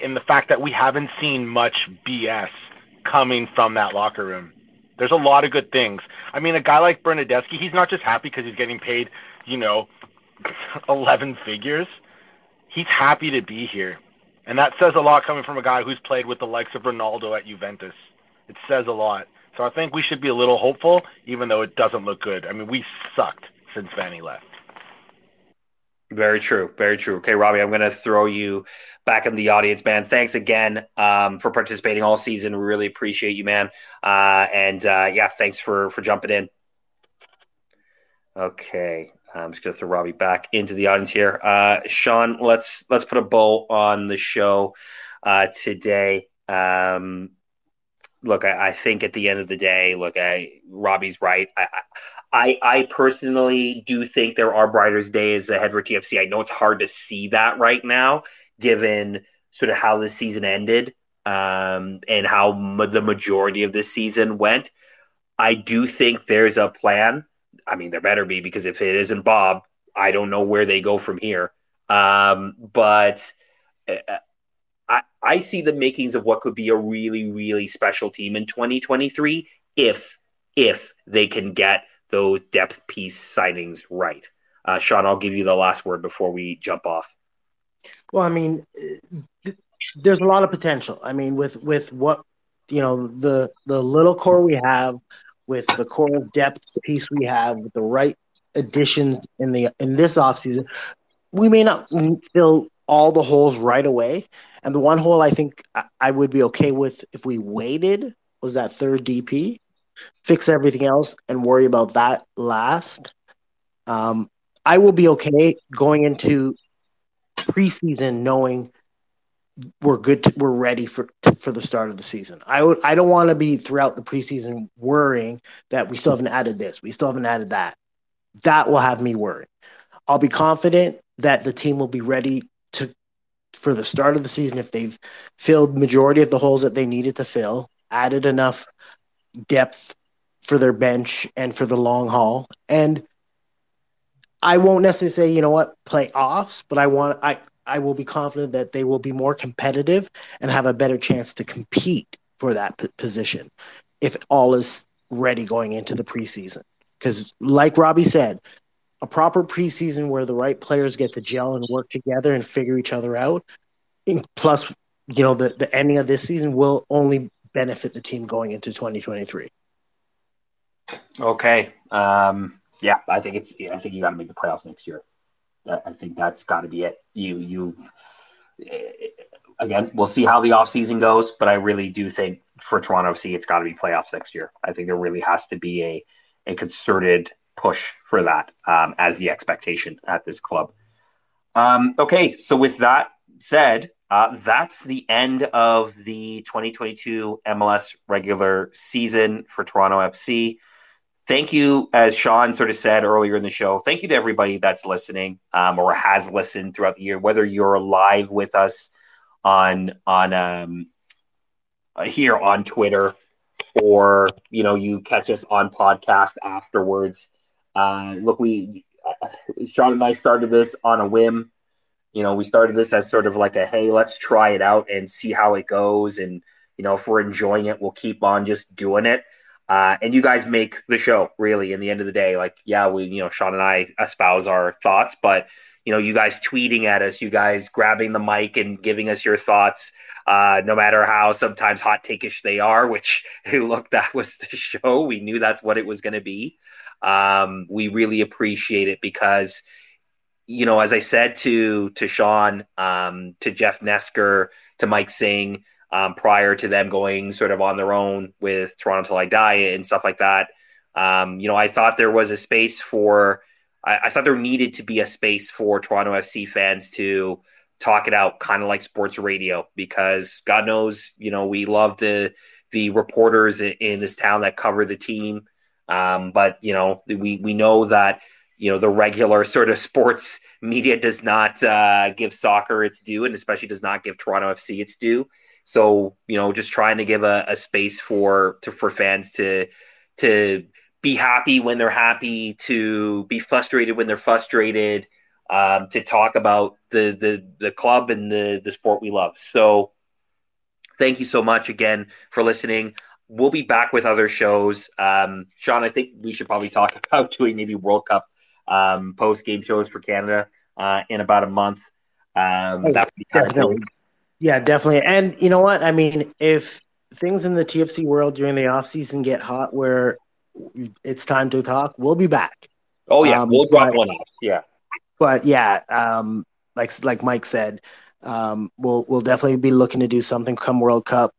in the fact that we haven't seen much BS coming from that locker room. There's a lot of good things. I mean, a guy like Bernardeschi, he's not just happy because he's getting paid, you know, [LAUGHS] 11 figures. He's happy to be here. And that says a lot coming from a guy who's played with the likes of Ronaldo at Juventus it says a lot. So I think we should be a little hopeful, even though it doesn't look good. I mean, we sucked since Vanney left. Very true. Very true. Okay, Robbie, I'm going to throw you back in the audience, man. Thanks again um, for participating all season. We really appreciate you, man. Uh, and uh, yeah, thanks for for jumping in. Okay, I'm just going to throw Robbie back into the audience here. Uh, Sean, let's let's put a bow on the show uh, today. Um, look, I, I, think at the end of the day, look, I, Robbie's right. I, I, I personally do think there are brighter days ahead for TFC. I know it's hard to see that right now, given sort of how the season ended um, and how ma- the majority of this season went. I do think there's a plan. I mean, there better be because if it isn't Bob, I don't know where they go from here. Um, but uh, I, I see the makings of what could be a really, really special team in 2023 if if they can get those depth piece signings right. Uh, Sean, I'll give you the last word before we jump off. Well, I mean, there's a lot of potential. I mean, with with what you know the the little core we have with the core depth piece we have with the right additions in the in this offseason, we may not fill all the holes right away. And the one hole I think I would be okay with if we waited was that third DP, fix everything else and worry about that last. Um, I will be okay going into preseason knowing we're good. To, we're ready for for the start of the season. I would. I don't want to be throughout the preseason worrying that we still haven't added this. We still haven't added that. That will have me worried. I'll be confident that the team will be ready to for the start of the season if they've filled majority of the holes that they needed to fill, added enough depth for their bench and for the long haul. And I won't necessarily say, you know what, playoffs, but I want I I will be confident that they will be more competitive and have a better chance to compete for that p- position if all is ready going into the preseason. Because, like Robbie said, a proper preseason where the right players get to gel and work together and figure each other out, plus, you know, the, the ending of this season will only benefit the team going into 2023. Okay. Um, yeah, I think it's. I think you got to make the playoffs next year. I think that's got to be it. You you again, we'll see how the offseason goes, but I really do think for Toronto FC, it's got to be playoffs next year. I think there really has to be a a concerted push for that um, as the expectation at this club. Um, okay, so with that said, uh, that's the end of the 2022 MLS regular season for Toronto FC thank you, as Sean sort of said earlier in the show, thank you to everybody that's listening um, or has listened throughout the year, whether you're live with us on on um, here on Twitter or you know you catch us on podcast afterwards. Uh, look, we uh, Sean and I started this on a whim. You know, we started this as sort of like a hey, let's try it out and see how it goes, and you know, if we're enjoying it, we'll keep on just doing it. Uh, and you guys make the show really in the end of the day. Like, yeah, we, you know, Sean and I espouse our thoughts, but you know, you guys tweeting at us, you guys grabbing the mic and giving us your thoughts, uh, no matter how sometimes hot takeish they are, which [LAUGHS] look, that was the show. We knew that's what it was going to be. Um, we really appreciate it because, you know, as I said to, to Sean, um, to Jeff Nesker, to Mike Singh, um, prior to them going sort of on their own with Toronto Till I Die and stuff like that. Um, you know, I thought there was a space for, I, I, thought there needed to be a space for Toronto FC fans to talk it out, kind of like sports radio, because God knows, you know, we love the the reporters in, in this town that cover the team, um, but you know, we we know that you know the regular sort of sports media does not uh, give soccer its due, and especially does not give Toronto FC its due. So you know, just trying to give a, a space for to for fans to to be happy when they're happy, to be frustrated when they're frustrated, um, to talk about the the the club and the the sport we love. So thank you so much again for listening. We'll be back with other shows. Um, Sean, I think we should probably talk [LAUGHS] about doing maybe World Cup um, post game shows for Canada uh, in about a month. Um, oh, that would be kind yeah, definitely. And you know what? I mean, if things in the TFC world during the off season get hot where it's time to talk, we'll be back. Oh yeah, um, we'll drop one off. Yeah. But yeah, um, like like Mike said, um, we'll we'll definitely be looking to do something come World Cup.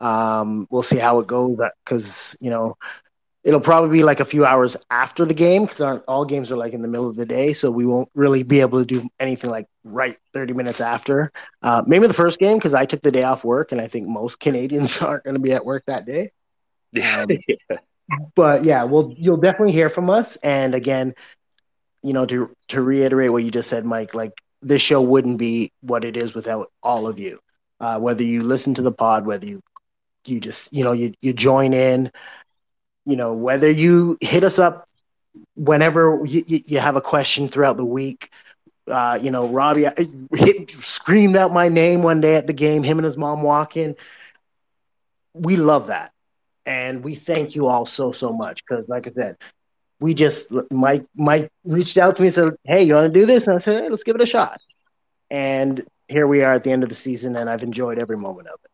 Um, we'll see how it goes because you know it'll probably be like a few hours after the game because all games are like in the middle of the day, so we won't really be able to do anything like right 30 minutes after. Uh, maybe the first game because I took the day off work, and I think most Canadians [LAUGHS] aren't going to be at work that day. Yeah. Um, but yeah, well, you'll definitely hear from us. And again, you know, to to reiterate what you just said, Mike, like this show wouldn't be what it is without all of you. Uh, whether you listen to the pod, whether you you just you know you you join in you know, whether you hit us up whenever you, you have a question throughout the week. Uh, you know, Robbie hit, screamed out my name one day at the game, him and his mom walking. We love that. And we thank you all so, so much. Because, like I said, we just, Mike, Mike reached out to me and said, Hey, you want to do this? And I said, Hey, let's give it a shot. And here we are at the end of the season, and I've enjoyed every moment of it.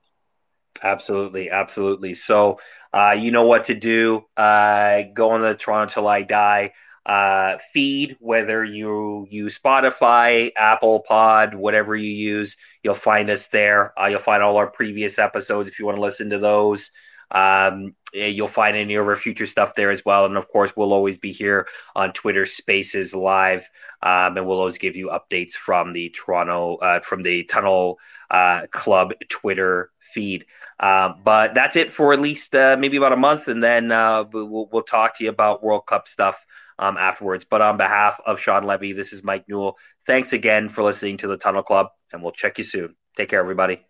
Absolutely, absolutely. So uh, you know what to do. Uh, go on the Toronto Till I Die uh, feed, whether you use Spotify, Apple Pod, whatever you use, you'll find us there. Uh, you'll find all our previous episodes if you want to listen to those. Um, you'll find any of our future stuff there as well. And of course, we'll always be here on Twitter Spaces Live, um, and we'll always give you updates from the Toronto, uh, from the Tunnel uh, Club Twitter feed. Uh, but that's it for at least uh, maybe about a month, and then uh, we'll, we'll talk to you about World Cup stuff um, afterwards. But on behalf of Sean Levy, this is Mike Newell. Thanks again for listening to the Tunnel Club, and we'll check you soon. Take care, everybody.